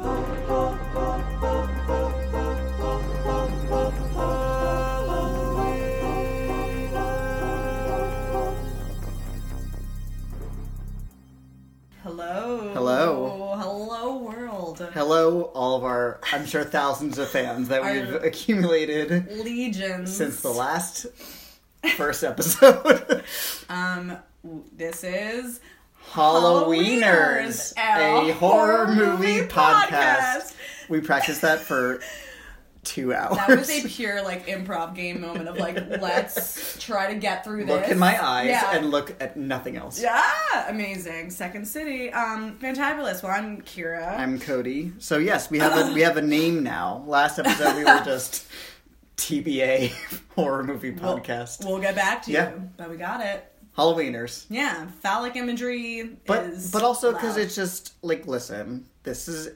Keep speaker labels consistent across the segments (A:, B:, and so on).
A: Hello.
B: Hello.
A: Hello, world.
B: Hello, all of our, I'm sure, thousands of fans that we've accumulated
A: Legions.
B: since the last first episode.
A: Um, this is
B: Halloweeners,
A: Halloweeners,
B: a horror movie podcast. We practiced that for two hours.
A: That was a pure like improv game moment of like, let's try to get through this.
B: look in my eyes
A: Yeah.
B: and look at nothing else.
A: Yeah, amazing. Second City. Um, fantabulous. Well, I'm Kira.
B: I'm Cody. So yes, we have a we have a name now. Last episode we were just TBA horror movie
A: We'll-
B: podcast.
A: We'll, get back to
B: Yeah.
A: you, but we got it.
B: Halloweeners.
A: Yeah, phallic imagery
B: But
A: is.
B: but also because it's just like listen, this is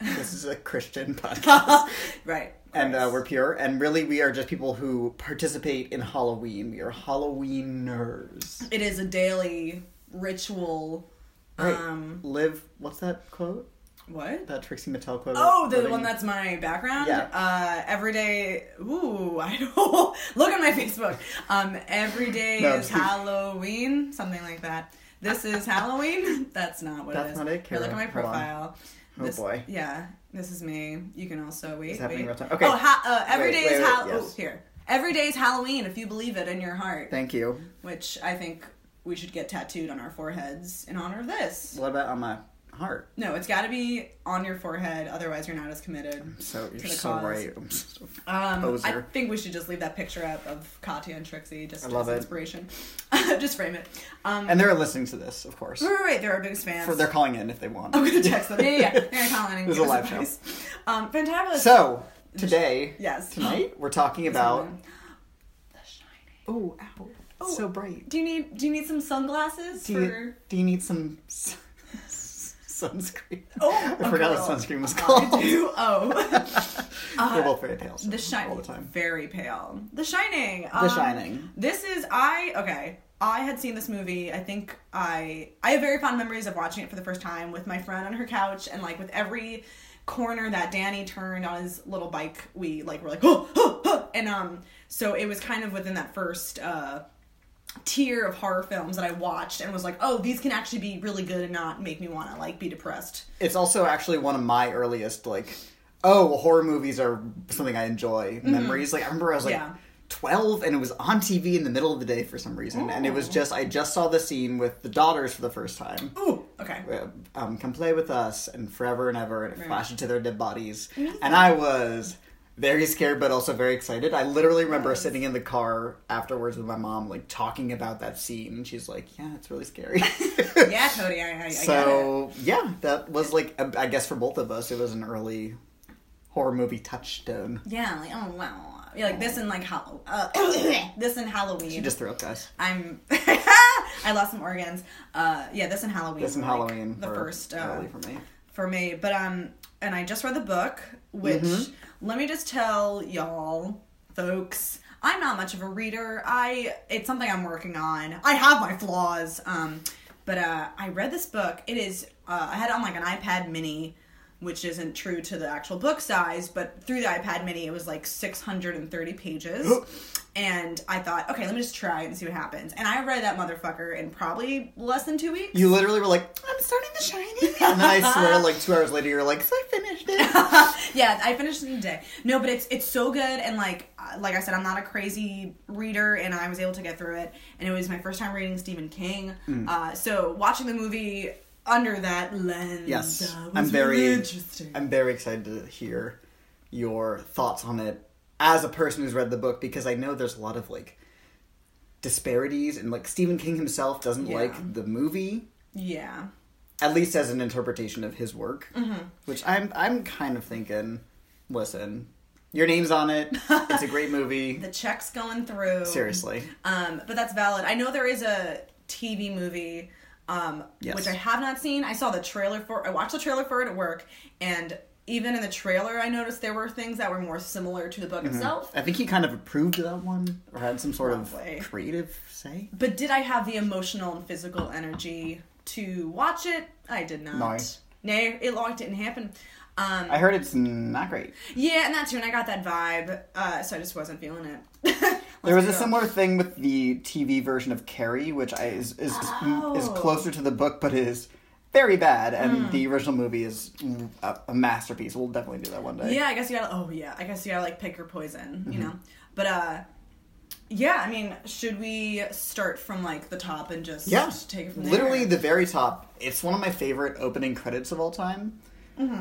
B: this is a Christian podcast,
A: right.
B: and uh, we're pure, and really we are just people who participate in Halloween. We are Halloweeners.
A: It is a daily ritual.
B: Right.
A: Um,
B: Live. What's that quote?
A: What?
B: That Trixie Mattel quote.
A: Oh, the one that's my background.
B: Yeah.
A: Uh, every day. Ooh, I don't look at my Facebook. Um, every day
B: No,
A: is. Halloween, something like that. This is Halloween. That's not what it
B: That's not it,
A: Here, look at my profile.
B: Oh,
A: This-
B: boy.
A: Yeah, this is me. You can also wait.
B: It's happening real time. Okay.
A: Oh, ha- uh, every
B: Wait,
A: day
B: wait,
A: is Halloween.
B: yes.
A: here. Every day is Halloween if you believe it in your heart.
B: Thank you.
A: which I think we should get tattooed on our foreheads in honor of this.
B: What about on my heart?
A: No, it's got to be on your forehead, otherwise you're not as committed.
B: So you're
A: the
B: so
A: cause.
B: right. I'm so-
A: Um, I think we should just leave that picture up of Katya and Trixie just
B: I love
A: as
B: it.
A: inspiration. just frame it. Um,
B: And they're listening to this, of course.
A: wait, wait, wait, they're our biggest fans.
B: For they're calling in if they want.
A: I'm gonna text them. Yeah, yeah, yeah. They're gonna in and
B: This is a
A: us
B: live show.
A: advice. Um, fantabulous.
B: So today,
A: yes,
B: tonight, we're talking about.
A: The Shining.
B: Oh, ow! It's so bright.
A: Do you need Do you need some sunglasses
B: Do
A: for?
B: you, do you need some s- s- sunscreen?
A: Oh,
B: I forgot
A: girl.
B: what sunscreen was called.
A: I do. Oh.
B: We're both very pale. so
A: The Shining.
B: all the time.
A: Very pale. The Shining.
B: The Shining.
A: This is I okay. I had seen this movie. I think I I have very fond memories of watching it for the first time with my friend on her couch and like with every corner that Danny turned on his little bike, we like were like oh, oh, oh. and um so it was kind of within that first uh tier of horror films that I watched and was like, "Oh, these can actually be really good and not make me want to like be depressed."
B: It's also actually one of my earliest like, oh, horror movies are something I enjoy. Memories. Like I remember I was like.
A: Mm-hmm. Yeah.
B: 12 and it was on TV in the middle of the day for some reason and it was just I just saw the scene with the daughters for the first time
A: Ooh, okay.
B: uh, um, come play with us and forever and ever and it
A: Right.
B: flashed into their dead bodies and i was very scared but also very excited i literally remember
A: Yes.
B: sitting in the car afterwards with my mom like talking about that scene and she's like yeah it's really scary
A: Yeah, Cody, I, I, I
B: so yeah that was like i guess for both of us it was an early horror movie touchstone
A: Yeah, like oh wow, yeah, like this and like Hall- uh, this and Halloween.
B: she just threw up guys
A: I'm I lost some organs. Uh, yeah, this and Halloween.
B: this and
A: like,
B: halloween
A: the first uh,
B: early for me
A: for me. But um, and I just read the book, which
B: Mm-hmm.
A: let me just tell y'all, folks. I'm not much of a reader. I it's something I'm working on. I have my flaws. Um, but uh, I read this book. It is uh, I had it on like an iPad Mini, which isn't true to the actual book size, but through the iPad Mini, it was like 630 pages. and I thought, okay, let me just try it and see what happens. And I read that motherfucker in probably less than two weeks.
B: you literally were like i'm starting the shining and then i swear like two hours later you're like so i finished it
A: yeah, I finished it in a day. No, but it's it's so good and like uh, like I said, I'm not a crazy reader, and I was able to get through it. And it was my first time reading Stephen King.
B: Mm.
A: Uh, so watching the movie under that lens,
B: Yes,
A: was
B: I'm very,
A: really interesting.
B: I'm very excited to hear your thoughts on it as a person who's read the book because I know there's a lot of like disparities and like Stephen King himself doesn't
A: Yeah.
B: like the movie
A: yeah,
B: at least as an interpretation of his work,
A: Mm-hmm.
B: which I'm I'm kind of thinking, listen, your name's on it. It's a great movie.
A: the checks going through.
B: Seriously,
A: Um, but that's valid. I know there is a TV movie, um,
B: Yes.
A: which I have not seen. I saw the trailer for. I watched the trailer for it at work, and even in the trailer, I noticed there were things that were more similar to the book
B: Mm-hmm.
A: itself.
B: I think he kind of approved of that one or had some sort
A: Probably.
B: of creative say.
A: But did I have the emotional and physical energy to watch it? I did not.
B: No.
A: Nay, it long didn't happen. Um,
B: I heard it's not great.
A: yeah, and that too, and I got that vibe, uh, so I just wasn't feeling it.
B: There was a similar thing with the TV version of Carrie, which I, is is, is
A: Oh.
B: closer to the book, but is very bad. And
A: Hmm.
B: the original movie is a, a masterpiece. We'll definitely do that one day.
A: Yeah, I guess you gotta. Oh yeah, I guess you gotta like pick your poison, you
B: Mm-hmm.
A: know. But uh, yeah, I mean, should we start from like the top and just
B: Yeah,
A: take it from there?
B: literally the very top. It's one of my favorite opening credits of all time,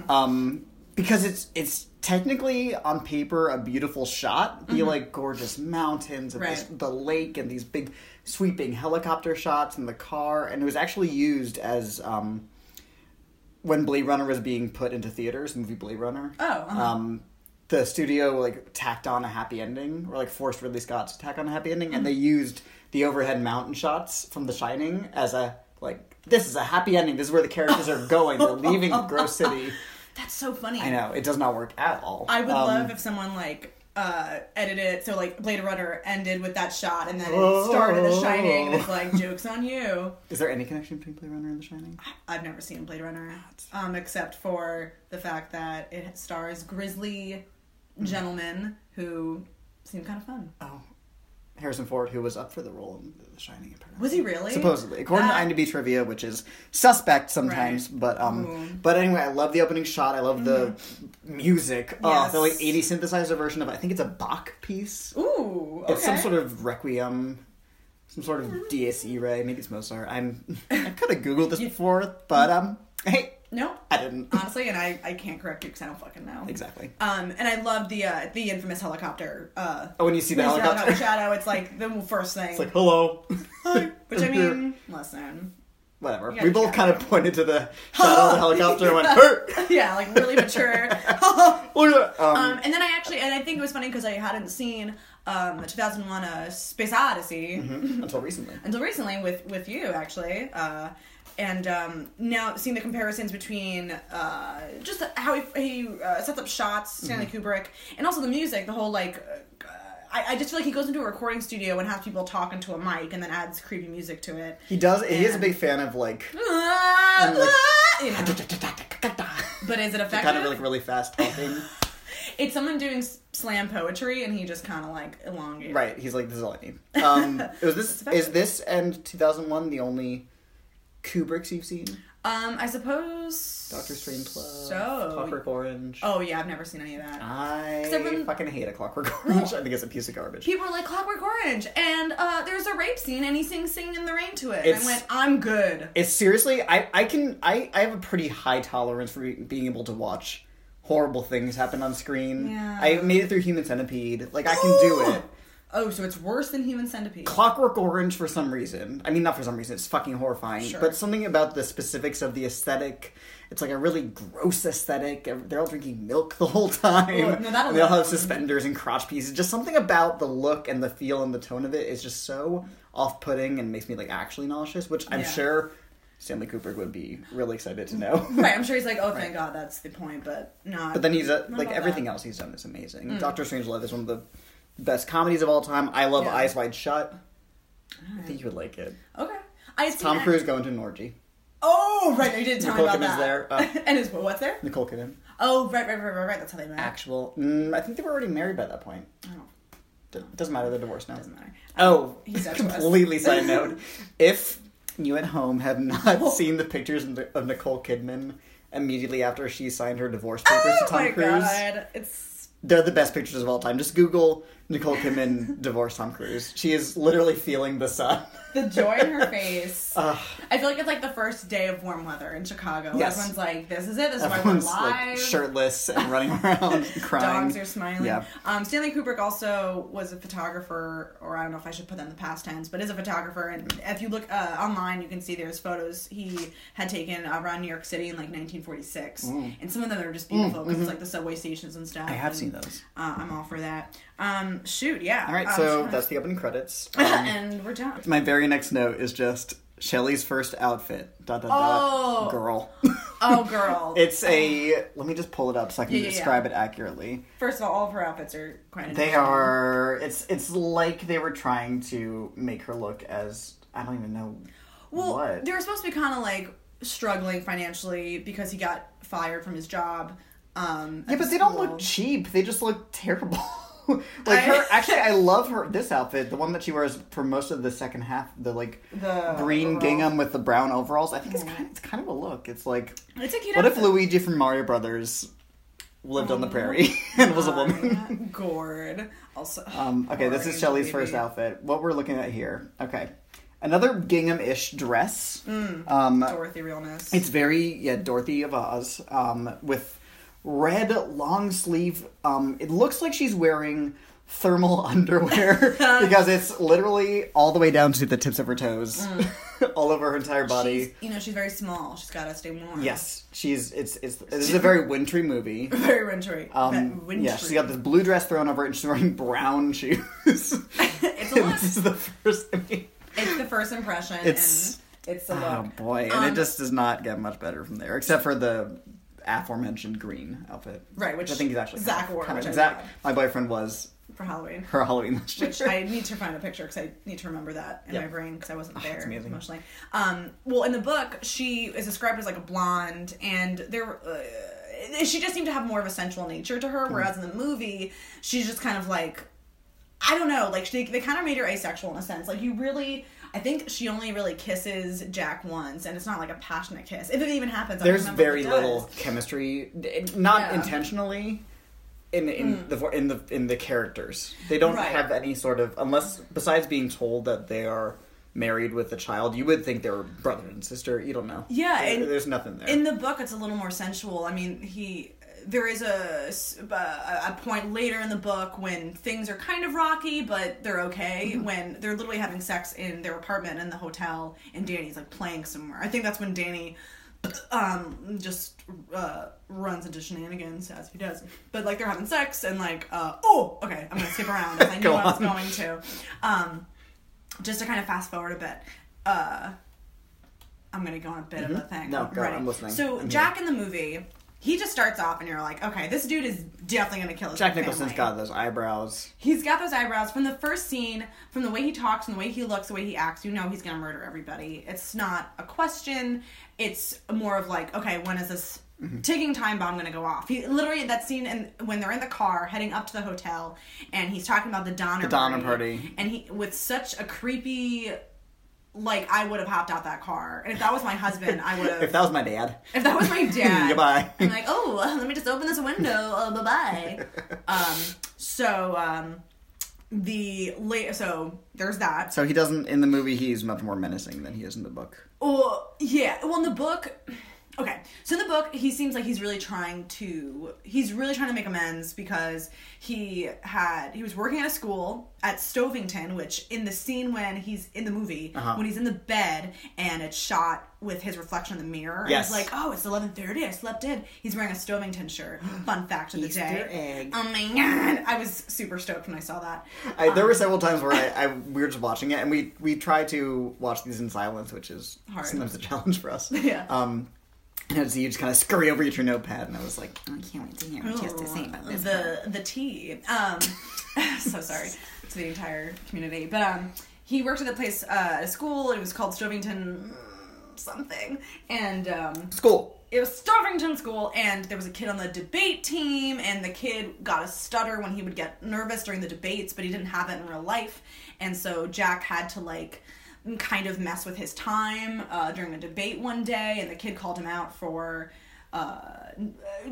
B: um, because it's it's technically on paper a beautiful shot. Be like gorgeous mountains and this, the lake and these big sweeping helicopter shots and the car, and it was actually used as um, when Blade Runner was being put into theaters, movie Blade Runner.
A: Oh, uh-huh.
B: Um, the studio like tacked on a happy ending, or like forced Ridley Scott to tack on a happy ending,
A: Mm-hmm.
B: and they used the overhead mountain shots from The Shining as a like this is a happy ending. This is where the characters are going. They're leaving Gross City.
A: That's so funny.
B: I know it does not work at all.
A: I would
B: Um,
A: love if someone like uh edited it so like Blade Runner ended with that shot and then it
B: Oh.
A: started The Shining and it's like jokes on you.
B: Is there any connection between Blade Runner and The Shining?
A: I've never seen Blade Runner, um, except for the fact that it stars grizzly gentlemen who seem kind of fun.
B: Oh, Harrison Ford, who was up for the role in The Shining, apparently.
A: Was he really?
B: Supposedly, according
A: That-
B: to IMDb trivia, which is suspect sometimes,
A: Right.
B: but um,
A: Ooh.
B: but anyway, I love the opening shot. I love the music. Oh,
A: Yes.
B: the like eighty synthesizer version of I think it's a Bach piece.
A: Ooh, okay.
B: It's some sort of requiem, some sort of Dies Irae. Maybe it's Mozart. I'm I could have googled this before, but um, hey,
A: Nope.
B: I didn't.
A: Honestly, and I, I can't correct you because I don't fucking know.
B: exactly.
A: Um, and I love the uh, the infamous helicopter. Uh,
B: Oh, when you see the
A: see
B: helicopter,
A: shadow, it's like the first thing.
B: it's like hello.
A: Which I mean, listen,
B: whatever. We both kind of pointed to the shadow of the helicopter and went, "Hurt."
A: yeah, like really mature.
B: Look at that. Um,
A: Um, and then I actually, and I think it was funny because I hadn't seen um, 2001: A Space Odyssey
B: until recently.
A: until recently with with you actually. Uh, and um, now seeing the comparisons between uh, just how he, he uh, sets up shots, Stanley
B: Mm-hmm.
A: Kubrick, and also the music, the whole like. Uh, I, I just feel like he goes into a recording studio and has people talk into a mic and then adds creepy music to it.
B: He does. He is a big fan of like.
A: And,
B: like-
A: you know. But is it effective?
B: kind of like really fast talking.
A: It's someone doing slam poetry, and he just kind of like elongates.
B: right. He's like, this is all I need. Um, was this is this and 2001 the only Kubricks you've seen?
A: Um, I suppose.
B: Doctor Strangelove,
A: So.
B: Clockwork Orange.
A: Oh yeah, I've never seen any of that.
B: I fucking hate a Clockwork Orange. I think it's a piece of garbage.
A: People were like Clockwork Orange, and uh, there's a rape scene, and he sings "Singing in the Rain" to it. And I went, I'm good.
B: It's seriously, I, I can, I, I have a pretty high tolerance for being able to watch horrible things happen on screen.
A: Yeah.
B: I made it through Human Centipede. Like, I can do it.
A: Oh, so it's worse than Human Centipede.
B: Clockwork Orange for some reason. I mean, not for some reason. It's fucking horrifying.
A: Sure.
B: But something about the specifics of the aesthetic. It's like a really gross aesthetic. They're all drinking milk the whole time.
A: Oh, no, that
B: and they all have suspenders and crotch pieces. Just something about the look and the feel and the tone of it is just so off-putting and makes me like actually nauseous. Which I'm
A: Yeah.
B: sure Stanley Kubrick would be really excited to know.
A: right, I'm sure he's like, oh, thank God, that's the point. But no.
B: But then he's a, like everything
A: that. Mm.
B: else he's done is amazing. Doctor Strangelove is one of the best comedies of all time. I love
A: Yeah.
B: Eyes Wide Shut. I think you would like it.
A: Okay. I
B: Tom Cruise going to an orgy.
A: Oh, right. You didn't tell
B: Nicole
A: me about
B: Kidman's
A: that.
B: there. Uh,
A: and his what's there?
B: Nicole Kidman.
A: Oh, right, right, right, right, right. That's how they met.
B: Actual. Mm, I think they were already married by that point.
A: Oh,
B: D- doesn't matter. They're divorced now.
A: doesn't matter.
B: Oh,
A: He's Dutch to us.
B: completely side note. If you at home have not
A: Oh.
B: seen the pictures of Nicole Kidman immediately after she signed her divorce papers
A: Oh
B: to Tom
A: my
B: Cruise,
A: God, it's
B: they're the best pictures of all time. Just Google Nicole Kidman divorced Tom Cruise. She is literally feeling the sun.
A: the joy in her face.
B: Ugh.
A: I feel like it's like the first day of warm weather in Chicago.
B: Yes.
A: Everyone's like, "This is it. This is
B: Everyone's
A: why we're
B: like
A: live."
B: shirtless and running around crying.
A: Dogs are smiling.
B: Yeah.
A: Um, Stanley Kubrick also was a photographer, or I don't know if I should put that in the past tense, but is a photographer. And if you look uh, online, you can see there's photos he had taken around New York City in like 1946, and some of them are just beautiful because it's like the subway stations and stuff.
B: Mm. I have
A: and,
B: seen those.
A: Uh, I'm all for that. Um, shoot, yeah.
B: All right,
A: Um,
B: so that's the opening credits. Um,
A: and we're done.
B: my very next note is just Shelley's first outfit. Dot dot
A: Oh.
B: dot. Girl.
A: Oh, girl.
B: it's a. Let me just pull it up so I can
A: Yeah, yeah, yeah.
B: describe it accurately.
A: First of all, all of her outfits are quite.
B: They are. It's it's like they were trying to make her look as I don't even know
A: Well,
B: what.
A: they were supposed to be kind of like struggling financially because he got fired from his job Um,
B: Yeah, but
A: the
B: they don't look cheap. They just look terrible. like
A: I-
B: her, actually, I love her. This outfit, the one that she wears for most of the second half, the like
A: The
B: green
A: overalls.
B: gingham with the brown overalls. I think it's kind, of, it's kind of a look. It's like,
A: It's a cute.
B: what if. Luigi from Mario Brothers lived on the prairie and was a woman?
A: Um, Gourd. Also.
B: Um, okay, this is Shelley's first outfit. What we're looking at here. Okay, another gingham-ish dress. Um,
A: Dorothy realness.
B: It's very yeah, Dorothy of Oz, um, with red long sleeve. Um, it looks like she's wearing thermal underwear because it's literally all the way down to the tips of her toes, all over her entire body.
A: She's, you know, she's very small. She's got to stay warm.
B: Yes, she's. It's it's. This is a very wintry movie.
A: Very wintry.
B: Um,
A: wintry.
B: yeah, she's got this blue dress thrown over it, and she's wearing brown shoes.
A: It's a
B: this is the first. I mean,
A: It's the first impression,
B: It's-
A: and it's the look.
B: oh boy, and
A: Um,
B: it just does not get much better from there, except for the aforementioned green outfit.
A: Right, which
B: I think he's actually
A: Zach
B: kind of,
A: wore,
B: kind of- Zach. My boyfriend was
A: for Halloween.
B: her Halloween last year.
A: Which I need to find a picture because I need to remember that in
B: Yep.
A: my brain because I wasn't
B: Oh,
A: there emotionally. Um, well, in the book, she is described as like a blonde, and there, uh, she just seemed to have more of a sensual nature to
B: Hmm.
A: her. Whereas in the movie, she's just kind of like, I don't know, like they, they kind of made her asexual in a sense. Like you really. I think she only really kisses Jack once, and it's not like a passionate kiss. If it even happens,
B: There's
A: if
B: very little chemistry, not
A: Yeah.
B: intentionally. In, in the in the in the characters, they don't
A: Mm. Right.
B: have any sort of unless besides being told that they are married with a child. You would think they were brother and sister. You don't know.
A: Yeah,
B: There-
A: and
B: there's nothing there.
A: In the book, it's a little more sensual. I mean, he there is a a point later in the book when things are kind of rocky, but they're okay.
B: Mm-hmm.
A: When they're literally having sex in their apartment in the hotel, and Danny's like playing somewhere. I think that's when Danny. Um, just uh, runs into shenanigans as he does. But like they're having sex and like, uh, oh, okay, I'm gonna skip around I knew
B: Go
A: I was
B: on.
A: going to. Um, just to kind of fast forward a bit. Uh, I'm gonna go on a bit of a thing.
B: Mm-hmm. No, go? I'm listening.
A: So
B: I'm.
A: Jack in the movie, he just starts off, and you're like, okay, this dude is definitely gonna kill his
B: Jack
A: family.
B: Nicholson's got those eyebrows.
A: He's got those eyebrows from the first scene, from the way he talks and the way he looks, the way he acts. You know he's gonna murder everybody. It's not a question. It's more of like, okay, when is this
B: Mm-hmm.
A: ticking time bomb gonna go off? He literally that scene, and when they're in the car heading up to the hotel, and he's talking about the Donner
B: The Donner Party.
A: and he with such a creepy. Like I would have hopped out that car, and if that was my husband, I would have.
B: If that was my dad,
A: If that was my dad,
B: Goodbye.
A: I'm like, oh, let me just open this window. Uh, bye bye. um, so um, the late, so there's that.
B: so he doesn't in the movie. He's much more menacing than he is in the book.
A: Oh yeah. Well, in the book, okay. So in the book, he seems like he's really trying to. He's really trying to make amends because he had he was working at a school at Stovington, which in the scene when he's in the movie
B: Uh-huh.
A: when he's in the bed and it's shot with his reflection in the mirror.
B: Yes.
A: And it's like, oh, it's eleven thirty. I slept in. He's wearing a Stovington shirt. Fun fact of the
B: Easter
A: day.
B: egg.
A: Oh my god! I was super stoked when I saw that.
B: I, there were several times where I, I we were just watching it, and we we try to watch these in silence, which is
A: Hard.
B: sometimes a challenge for us.
A: Yeah.
B: Um, and see you just kind of scurry over your notepad, and I was like, I can't wait to hear what she has to say about this.
A: the the tea. Um, so sorry to the entire community, but um, he worked at a place uh, at a school. It was called Stovington something, and um,
B: School.
A: it was Stovington School, and there was a kid on the debate team, and the kid got a stutter when he would get nervous during the debates, but he didn't have it in real life, and so Jack had to like kind of mess with his time uh, during a debate one day, and the kid called him out for uh,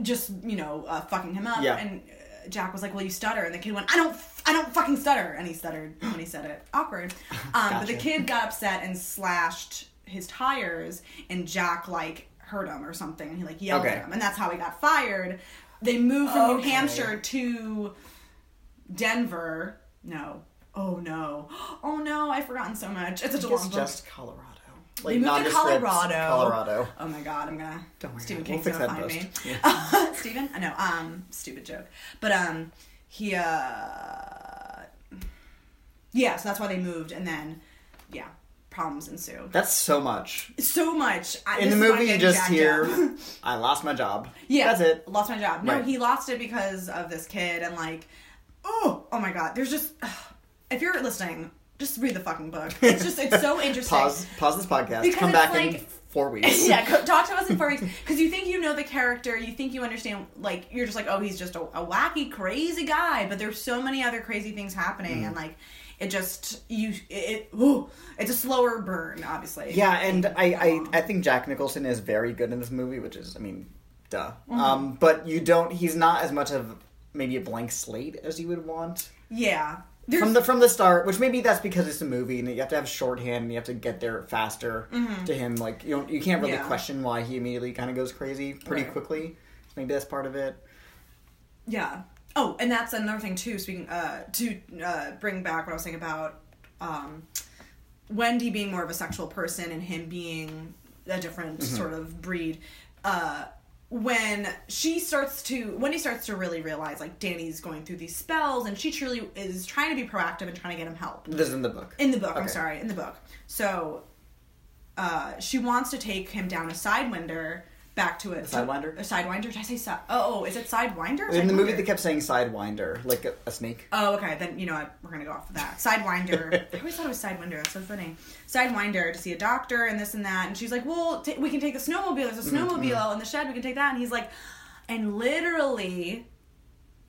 A: just you know uh, fucking him up,
B: Yeah.
A: and. uh, Jack was like, "Well, you stutter," and the kid went, "I don't, I don't fucking stutter," and he stuttered when he said it. Awkward. Um, But the kid got upset and slashed his tires, and Jack like hurt him or something, and he like yelled
B: Okay.
A: at him, and that's how he got fired. They moved from New Hampshire to Denver. No. Oh no. Oh no. I've forgotten so much. It's such a long book.
B: just Colorado.
A: They moved to Colorado.
B: Colorado.
A: Oh my god, I'm gonna.
B: Don't worry,
A: Stephen
B: we'll
A: King's
B: fix
A: gonna
B: that
A: find
B: post.
A: me. Stephen? I know. Um, stupid joke. But um, he uh, yeah. So that's why they moved, and then yeah, problems ensue.
B: That's so much.
A: So much. I,
B: In the
A: is why I'm
B: movie, you just hear, "I lost my job."
A: Yeah,
B: that's it.
A: Lost my job. No,
B: Right.
A: he lost it because of this kid, and like, oh, oh my god. There's just, if you're listening, just read the fucking book. It's just, it's so interesting.
B: Pause. Pause this podcast.
A: Because
B: Come back
A: like
B: in four weeks.
A: yeah, co- talk to us in four weeks because you think you know the character, you think you understand. Like you're just like, oh, he's just a, a wacky, crazy guy. But there's so many other crazy things happening,
B: Mm.
A: and like it just you it. ooh, it's a slower burn, obviously.
B: Yeah, and I, I, I think Jack Nicholson is very good in this movie, which is, I mean, duh.
A: Mm-hmm.
B: Um, but you don't. He's not as much of maybe a blank slate as you would want
A: yeah. There's,
B: from the from the start. Which maybe that's because it's a movie and you have to have shorthand and you have to get there faster to him. Like you don't, you can't really
A: Mm-hmm. Yeah.
B: question why he immediately kind of goes crazy pretty
A: Right.
B: quickly. Maybe that's part of it.
A: Yeah. Oh, and that's another thing too. Speaking uh, to uh, bring back what I was saying about um, Wendy being more of a sexual person and him being a different sort of breed. Uh, when she starts to Wendy starts to really realize like Danny's going through these spells and she truly is trying to be proactive and trying to get him help.
B: This is in the book.
A: In the book, I'm sorry, in the book. So uh, she wants to take him down a sidewinder back to it.
B: Sidewinder?
A: A sidewinder? Did I say side? Oh, oh, is it sidewinder?
B: in the movie,
A: sidewinder?
B: they kept saying sidewinder, like a, a snake.
A: Oh, okay. Then you know what? We're gonna go off of that. Sidewinder. I always thought it was Sidewinder. That's so funny. Sidewinder to see a doctor and this and that. And she's like, "Well, t- we can take the snowmobile. There's a mm-hmm, snowmobile mm-hmm. in the shed. We can take that." And he's like, and literally,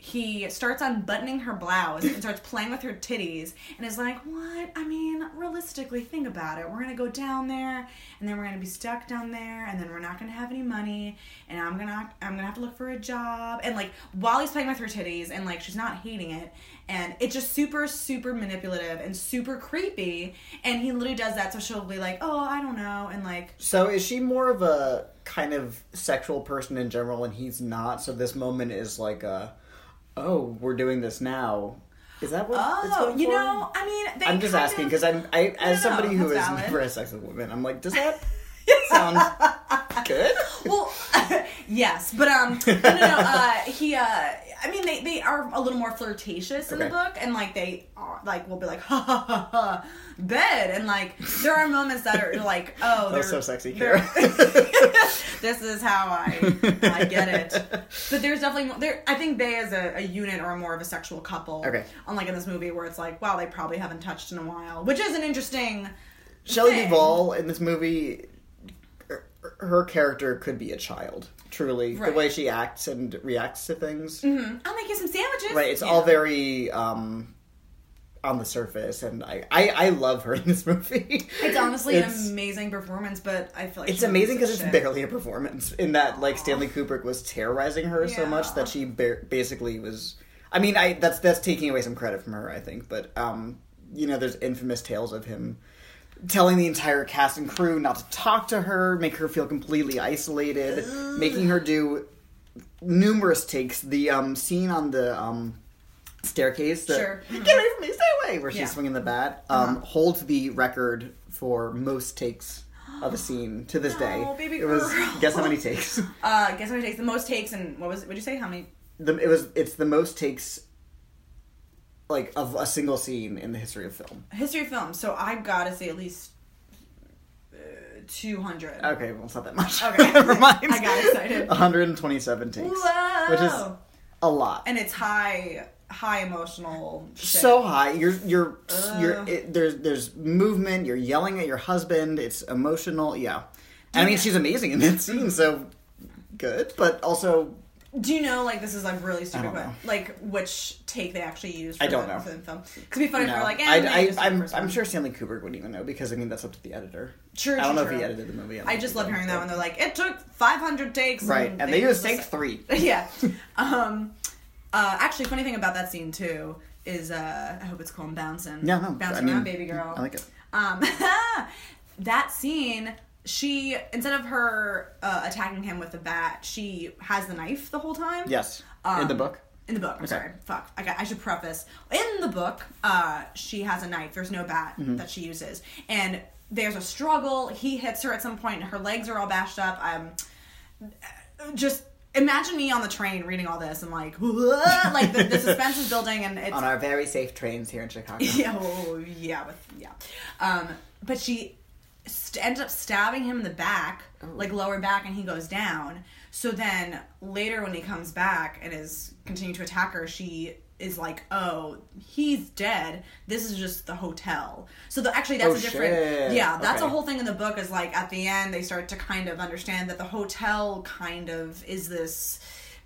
A: he starts unbuttoning her blouse and starts playing with her titties and is like, "What? I mean, realistically, think about it. We're gonna go down there, and then we're gonna be stuck down there, and then we're not gonna have any money, and I'm gonna I'm gonna have to look for a job." And like while he's playing with her titties, and like she's not hating it, and it's just super super manipulative and super creepy. And he literally does that, so she'll be like, "Oh, I don't know," and like
B: So is she more of a kind of sexual person in general, and he's not? So this moment is like a, oh, we're doing this now. Is that what? it's
A: Oh,
B: going
A: you know, I mean,
B: I'm just asking because I'm I as
A: No,
B: somebody who has
A: valid.
B: never had sex with women, I'm like, does that sound good?
A: well, yes, but um, no, no, no. Uh, he, uh, I mean, they they are a little more flirtatious in the book, and like they are, like will be like ha ha ha ha bed, and like there are moments that are like oh, they're-
B: so sexy,
A: they're- this is how I I get it. But there's definitely more, there. I think they as a, a unit are more of a sexual couple.
B: Okay.
A: Unlike in this movie where it's like wow, they probably haven't touched in a while, which is an interesting.
B: Shelley. Duvall in this movie, her, her character could be a child. Truly,
A: Right.
B: the way she acts and reacts to things,
A: Mhm. I'll make you some sandwiches.
B: right? It's
A: Yeah.
B: all very um, on the surface, and I, I I love her in this movie.
A: It's honestly
B: It's-
A: an amazing performance, but I feel like
B: It's amazing because it's barely a performance. In that, like Stanley Kubrick was terrorizing her so much that she ba- basically was. I mean, I that's that's taking away some credit from her, I think. But um, you know, there's infamous tales of him telling the entire cast and crew not to talk to her, make her feel completely isolated, making her do numerous takes. The um scene on the um staircase, the,
A: Sure.
B: get away from me, stay away, where she's
A: Yeah. Uh-huh.
B: swinging the bat, um, holds the record for most takes of a scene to this day.
A: Oh, baby
B: it was guess how many takes?
A: Uh, guess how many takes? The most takes, and what was? Would you say how many?
B: the, it was it's the most takes like of a single scene in the history of film.
A: History of film. So I gotta say at least uh, two hundred.
B: Okay, well it's not that much.
A: Okay.
B: never mind.
A: I got excited.
B: 127 takes,
A: Whoa!
B: which is a lot.
A: and it's high, high emotional. Shit.
B: so high. You're you're you're it, there's there's movement. You're yelling at your husband. It's emotional. Yeah, and I mean she's amazing in that scene. So good, but also
A: Do you know, like, this is like really stupid, but
B: know.
A: like which take they actually used? For
B: I don't
A: the,
B: know.
A: For the film, could be funny
B: no.
A: if we're like, eh,
B: I, I,
A: am
B: I'm, I'm sure Stanley Kubrick wouldn't even know because I mean that's up to the editor.
A: True,
B: I don't know
A: true,
B: if he edited the movie.
A: I just love hearing that when they're like, it took 500 takes.
B: Right, and they used take three.
A: yeah. Um, uh, actually, funny thing about that scene too is uh, I hope it's called bouncing.
B: Yeah, no,
A: bouncing
B: I mean,
A: around, baby girl.
B: I like it.
A: Um, that scene, she instead of her uh, attacking him with the bat, she has the knife the whole time.
B: Yes, in the
A: Um,
B: book.
A: In the book, I'm
B: Okay.
A: sorry. Fuck. I, got, I should preface. In the book, uh, she has a knife. There's no bat
B: Mm-hmm.
A: that she uses. And there's a struggle. He hits her at some point, and her legs are all bashed up. Um, just imagine me on the train reading all this and like, like the, the suspense is building, and it's
B: On our very safe trains here in Chicago.
A: yeah, oh, yeah, with yeah. Um, but she st- ends up stabbing him in the back,
B: Oh.
A: like lower back, and he goes down. So then later, when he comes back and is continuing to attack her, she is like, oh, he's dead. This is just the hotel. So the, actually, that's
B: Oh,
A: a different.
B: shit.
A: Yeah, that's a whole thing in the book. Is like at the end they start to kind of understand that the hotel kind of is this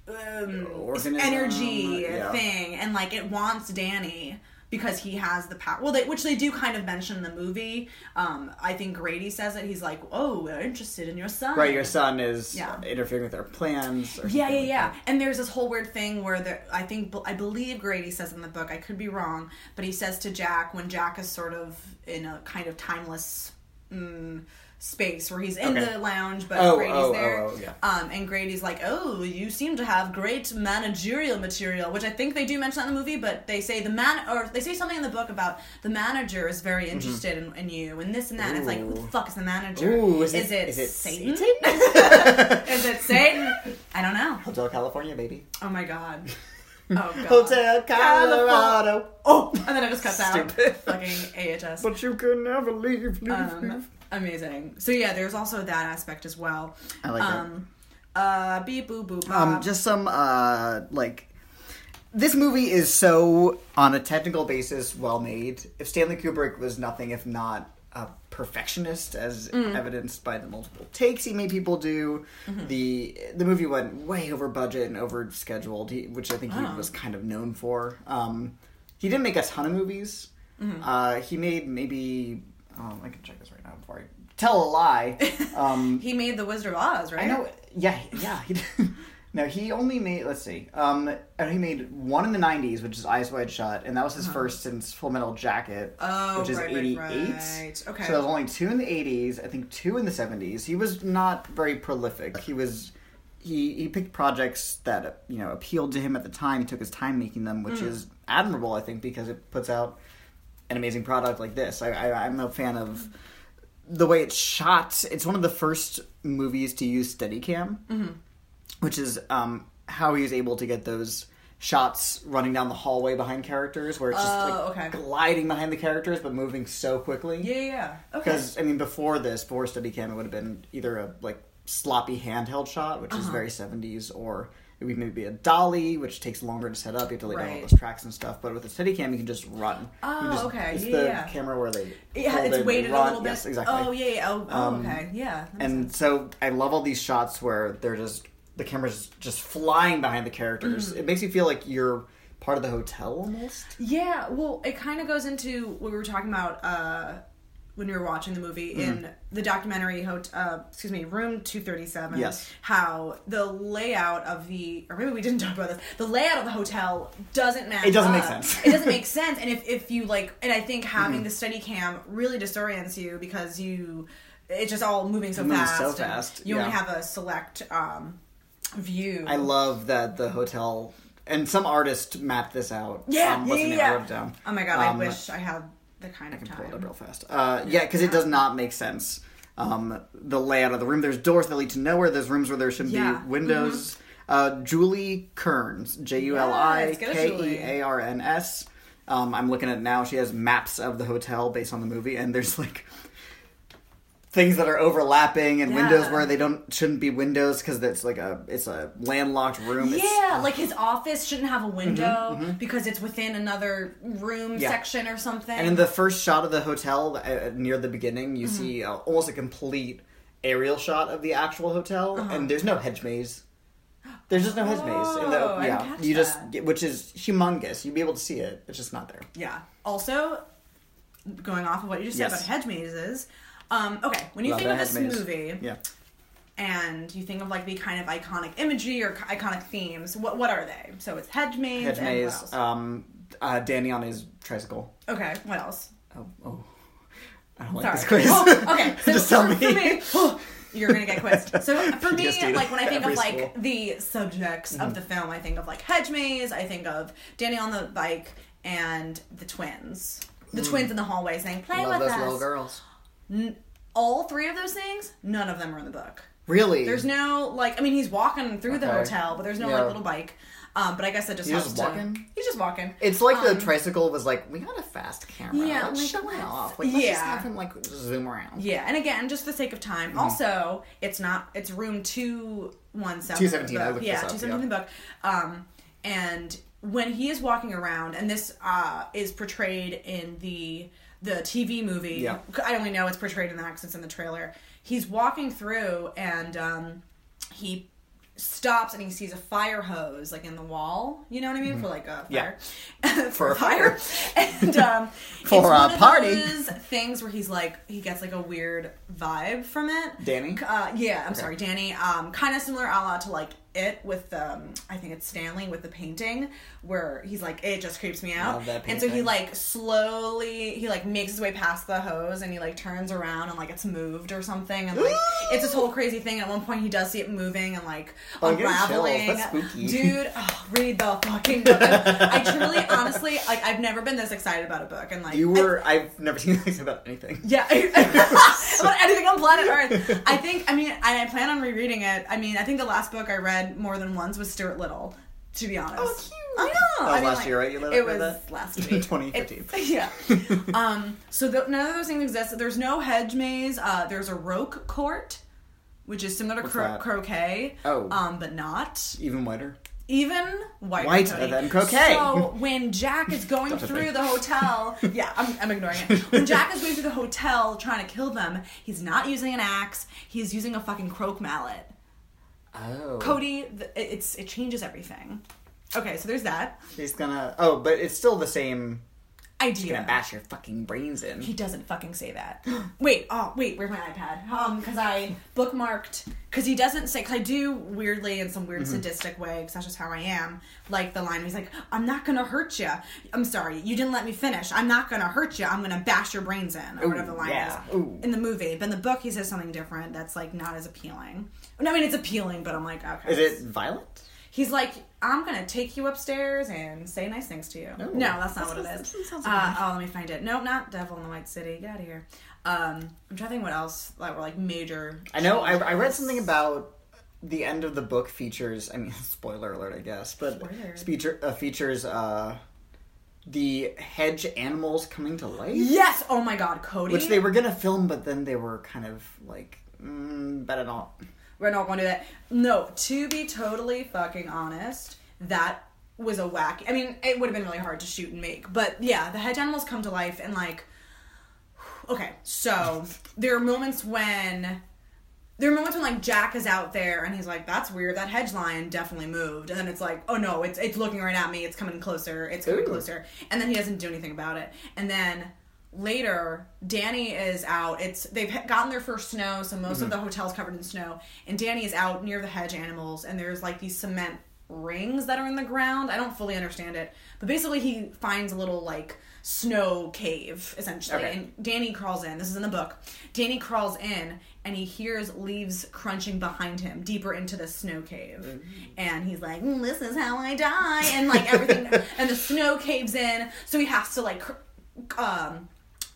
A: um,
B: Organism,
A: energy
B: yeah.
A: thing, and like it wants Danny because he has the power. Well, they, which they do kind of mention in the movie. Um, I think Grady says it. He's like, "Oh, we're interested in your son."
B: Right, your son is
A: Yeah.
B: interfering with their plans. Or
A: Yeah, yeah,
B: like
A: yeah.
B: that.
A: And there's this whole weird thing where there, I think I believe Grady says in the book. I could be wrong, but he says to Jack when Jack is sort of in a kind of timeless mm, space where he's in
B: Okay.
A: the lounge, but
B: Oh,
A: Grady's
B: oh,
A: there.
B: oh, oh, yeah.
A: Um, and Grady's like, "Oh, you seem to have great managerial material," which I think they do mention that in the movie, but they say the man or they say something in the book about the manager is very interested in, in you and this and that. And it's like, who the
B: Mm-hmm.
A: Fuck is the manager?
B: Ooh, is,
A: is
B: it,
A: it
B: is it
A: Satan?
B: Satan?
A: is it Satan? I don't know.
B: Hotel California, baby.
A: Oh my god. Oh god.
B: Hotel Colorado.
A: Oh, and then it just cuts out.
B: Stupid.
A: Fucking AHS.
B: But you can never leave. leave,
A: Um,
B: leave.
A: Amazing. So yeah, there's also that aspect as well.
B: I like that.
A: um, Uh, beep boop boop.
B: Um, just some uh like this movie is so on a technical basis well made. If Stanley Kubrick was nothing if not a perfectionist, as
A: Mm.
B: evidenced by the multiple takes he made people do,
A: Mm-hmm.
B: the the movie went way over budget and over scheduled, he, which I think he
A: Oh.
B: was kind of known for. Um, he didn't make a ton of movies.
A: Mm-hmm.
B: Uh, he made maybe oh, I can check this right now before I tell a lie. Um,
A: he made the Wizard of Oz, right?
B: I know. Yeah, yeah. He, no, he only made. Let's see. Um, and he made one in the '90s, which is Eyes Wide Shut, and that was his first since Full Metal Jacket.
A: Oh,
B: which is
A: right, right,
B: '88.
A: right. Okay.
B: So there was only two in the '80s. I think two in the '70s. He was not very prolific. He was. He, he picked projects that you know appealed to him at the time. He took his time making them, which
A: Mm.
B: is admirable, I think, because it puts out an amazing product like this. I, I I'm a fan of the way it's shot. It's one of the first movies to use Steadicam,
A: Mm-hmm.
B: which is um, how he was able to get those shots running down the hallway behind characters, where it's just
A: Oh,
B: like
A: okay.
B: gliding behind the characters but moving so quickly.
A: Yeah, yeah, yeah. Okay.
B: Because I mean, before this, before Steadicam, it would have been either a like sloppy handheld shot, which
A: Uh-huh.
B: is very seventies, or would maybe a dolly, which takes longer to set up. You have to lay down all
A: Right.
B: those tracks and stuff. But with a Steadicam, you can just run.
A: Oh,
B: just,
A: okay.
B: It's
A: Yeah,
B: the
A: yeah.
B: camera where they
A: yeah,
B: hold
A: it's
B: it and
A: weighted
B: run.
A: a little bit.
B: Yes, exactly.
A: Oh yeah, yeah. Oh, oh
B: Um,
A: okay. Yeah. that makes
B: And
A: sense.
B: so I love all these shots where they're just the camera's just flying behind the characters.
A: Mm-hmm.
B: It makes you feel like you're part of the hotel almost.
A: Yeah, well, it kind of goes into what we were talking about uh, when we were watching the movie
B: Mm-hmm.
A: in the documentary. Uh, excuse me, Room Two Thirty Seven.
B: Yes.
A: How the layout of the, or maybe we didn't talk about this. The layout of the hotel doesn't match.
B: It doesn't make sense.
A: it doesn't make sense. And if if you like, and I think having
B: Mm-hmm.
A: the steady cam really disorients you because you, it's just all moving so fast.
B: so fast,
A: You only have a select um, view.
B: I love that the hotel and some artist mapped this out.
A: Yeah,
B: um,
A: yeah, yeah, yeah.
B: I wrote it down.
A: Oh my god!
B: Um,
A: I wish I had the kind of
B: I can
A: time.
B: pull it up real fast. Uh, yeah, because it does not make sense. Um, the layout of the room. There's doors that lead to nowhere. There's rooms where there shouldn't
A: Yeah. Mm-hmm.
B: be windows. Uh, Juli Kearns, J U L I K. E A R N S. Um, I'm looking at it now. She has maps of the hotel based on the movie, and there's like things that are overlapping and windows where they don't shouldn't be windows because it's like a it's a landlocked room. It's-
A: Yeah, like his office shouldn't have a window because it's within another room
B: Mm-hmm, Yeah.
A: section or something.
B: And in the first shot of the hotel, uh, near the beginning,
A: Mm-hmm.
B: you see uh, almost a complete aerial shot of the actual hotel,
A: Uh-huh.
B: and there's no hedge maze. There's just no hedge maze. In the,
A: Oh, I didn't
B: yeah, you just
A: that.
B: which is humongous. You'd be able to see it. It's just not there.
A: yeah. Also, going off of what you just said about hedge mazes. Um, okay, when you
B: Love
A: think of this
B: maze.
A: movie
B: Yeah.
A: and you think of like the kind of iconic imagery or iconic themes, what what are they? So it's hedge maze.
B: Hedge
A: and
B: maze.
A: Else?
B: Um, uh, Danny on his tricycle.
A: okay, what else?
B: Oh, oh. I don't like
A: Sorry.
B: this quiz.
A: Oh, okay, so
B: Just tell
A: for,
B: me.
A: for me, you're gonna get quizzed. So for me,
B: PTSD
A: like when I think of like
B: school. Mm-hmm.
A: the subjects of the film, I think of like hedge maze. I think of Danny on the bike and the twins. The twins in the hallway saying "Play
B: Mm. Love
A: with
B: those
A: us."
B: little girls.
A: N- all three of those things, none of them are in the book.
B: Really?
A: There's no like. I mean, he's walking through the
B: Okay.
A: hotel, but there's no
B: Yeah.
A: like little bike. Um, but I guess that just
B: He's
A: helps
B: just
A: to-
B: walking?
A: He's just walking.
B: It's like the
A: Um,
B: tricycle was like, we got a fast camera.
A: Yeah,
B: let's
A: like,
B: show it
A: let's-
B: off. Like, let's just
A: yeah.
B: have him like zoom around.
A: Yeah, and again, just for the sake of time.
B: Mm-hmm.
A: Also, it's not. It's room two one seven.
B: 217, I looked
A: Yeah,
B: this up,
A: two seventeen in the book. Um, and when he is walking around, and this uh, is portrayed in the the TV movie.
B: Yeah.
A: I only know it's portrayed in that because it's in the trailer. He's walking through, and um, he stops and he sees a fire hose like in the wall. You know what I mean? For like a
B: Mm-hmm. Yeah.
A: fire.
B: For a fire.
A: and um,
B: For
A: it's
B: a
A: one of
B: party.
A: those things where he's like he gets like a weird vibe from it.
B: Danny?
A: Uh, yeah, I'm sorry, Danny. Um, kind of similar a la to like it with um, I think it's Stanley with the painting where he's like it just creeps me out. And so he like slowly he like makes his way past the hose and he like turns around and like it's moved or something and like it's this whole crazy thing. At one point he does see it moving and like
B: Oh, I'm getting chills.
A: unraveling. Dude, oh, read the fucking book. I, I truly, honestly, like I've never been this excited about a book and like
B: You were. I've never seen this about anything.
A: yeah, about anything on planet Earth. I think. I mean, I, I plan on rereading it. I mean, I think the last book I read more than once was Stuart Little. To be honest,
B: Oh, cute.
A: I know.
B: Was
A: I mean,
B: last
A: like,
B: year, right? You read-
A: it
B: read
A: was
B: that?
A: last week,
B: 2015.
A: It's- yeah. um. So the, none of those things exist. There's no hedge maze. Uh. There's a roque court, which is similar to cro- croquet.
B: Oh.
A: Um. But not
B: Even whiter.
A: even whiter,
B: Whiter than croquet.
A: So when Jack is going through the hotel, yeah, I'm, I'm ignoring it. When Jack is going through the hotel trying to kill them, he's not using an axe. He's using a fucking croak mallet.
B: Oh.
A: Cody, it- it's it changes everything. Okay, so there's that
B: He's gonna. Oh, but it's still the same.
A: Idea.
B: Gonna bash your fucking brains in.
A: He doesn't fucking say that. wait, oh wait, where's my iPad? Um, because I bookmarked. Because he doesn't say. Because I do weirdly in some weird
B: Mm-hmm.
A: sadistic way. Because that's just how I am. Like the line, he's like, "I'm not gonna hurt you. I'm sorry, you didn't let me finish. I'm not gonna hurt you. I'm gonna bash your brains in, or
B: Ooh,
A: whatever the line
B: yeah.
A: is
B: Ooh.
A: in the movie. But in the book, he says something different. That's like not as appealing. No, I mean it's appealing, but I'm like, okay.
B: Is it violent?
A: He's like, I'm gonna take you upstairs and say nice things to you.
B: Oh.
A: no, that's not what it is.
B: That
A: Uh, oh, let me find it. No, not Devil in the White City. Get out of here. Um, I'm trying to think what else like were like major.
B: I know. I, I read something about the end of the book features. I mean, spoiler alert, I guess, but feature uh, features uh, the hedge animals coming to life,
A: Yes. Oh my God, Cody.
B: which they were gonna film, but then they were kind of like, mm, better not.
A: We're not going to do that. No, to be totally fucking honest, that was a whack. I mean, it would have been really hard to shoot and make, but yeah, the hedge animals come to life and like. Okay, so there are moments when. There are moments when like Jack is out there and he's like, "That's weird. That hedge lion definitely moved." And then it's like, "Oh no, it's it's looking right at me. It's coming closer. It's coming
B: Ooh.
A: closer." And then he doesn't do anything about it. And then later, Danny is out. It's they've gotten their first snow, so most of the hotel's covered in snow. And Danny is out near the hedge animals, and there's like these cement rings that are in the ground. I don't fully understand it, but basically he finds a little like snow cave essentially,
B: Okay.
A: and Danny crawls in. This is in the book. Danny crawls in. And he hears leaves crunching behind him deeper into the snow cave. And he's like, "Mm, This is how I die. And like everything, and the snow caves in. So he has to like cr- um,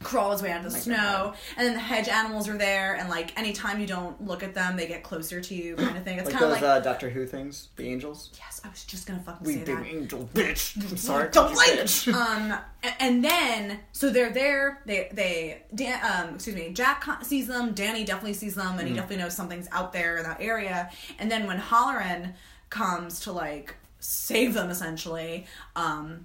A: crawl his way out of the snow, and then the hedge animals are there, and like anytime you don't look at them, they get closer to you, kind of thing. It's
B: Like
A: kind of
B: those
A: like
B: uh, Doctor Who things, the angels.
A: yes, I was just gonna fucking
B: We
A: say that.
B: angel bitch. I'm sorry,
A: Don't like
B: bitch.
A: um, and then so they're there. They they Dan, um, excuse me. Jack sees them. Danny definitely sees them,
B: Mm-hmm.
A: and he definitely knows something's out there in that area. And then when Hallorann comes to like save them, essentially, um,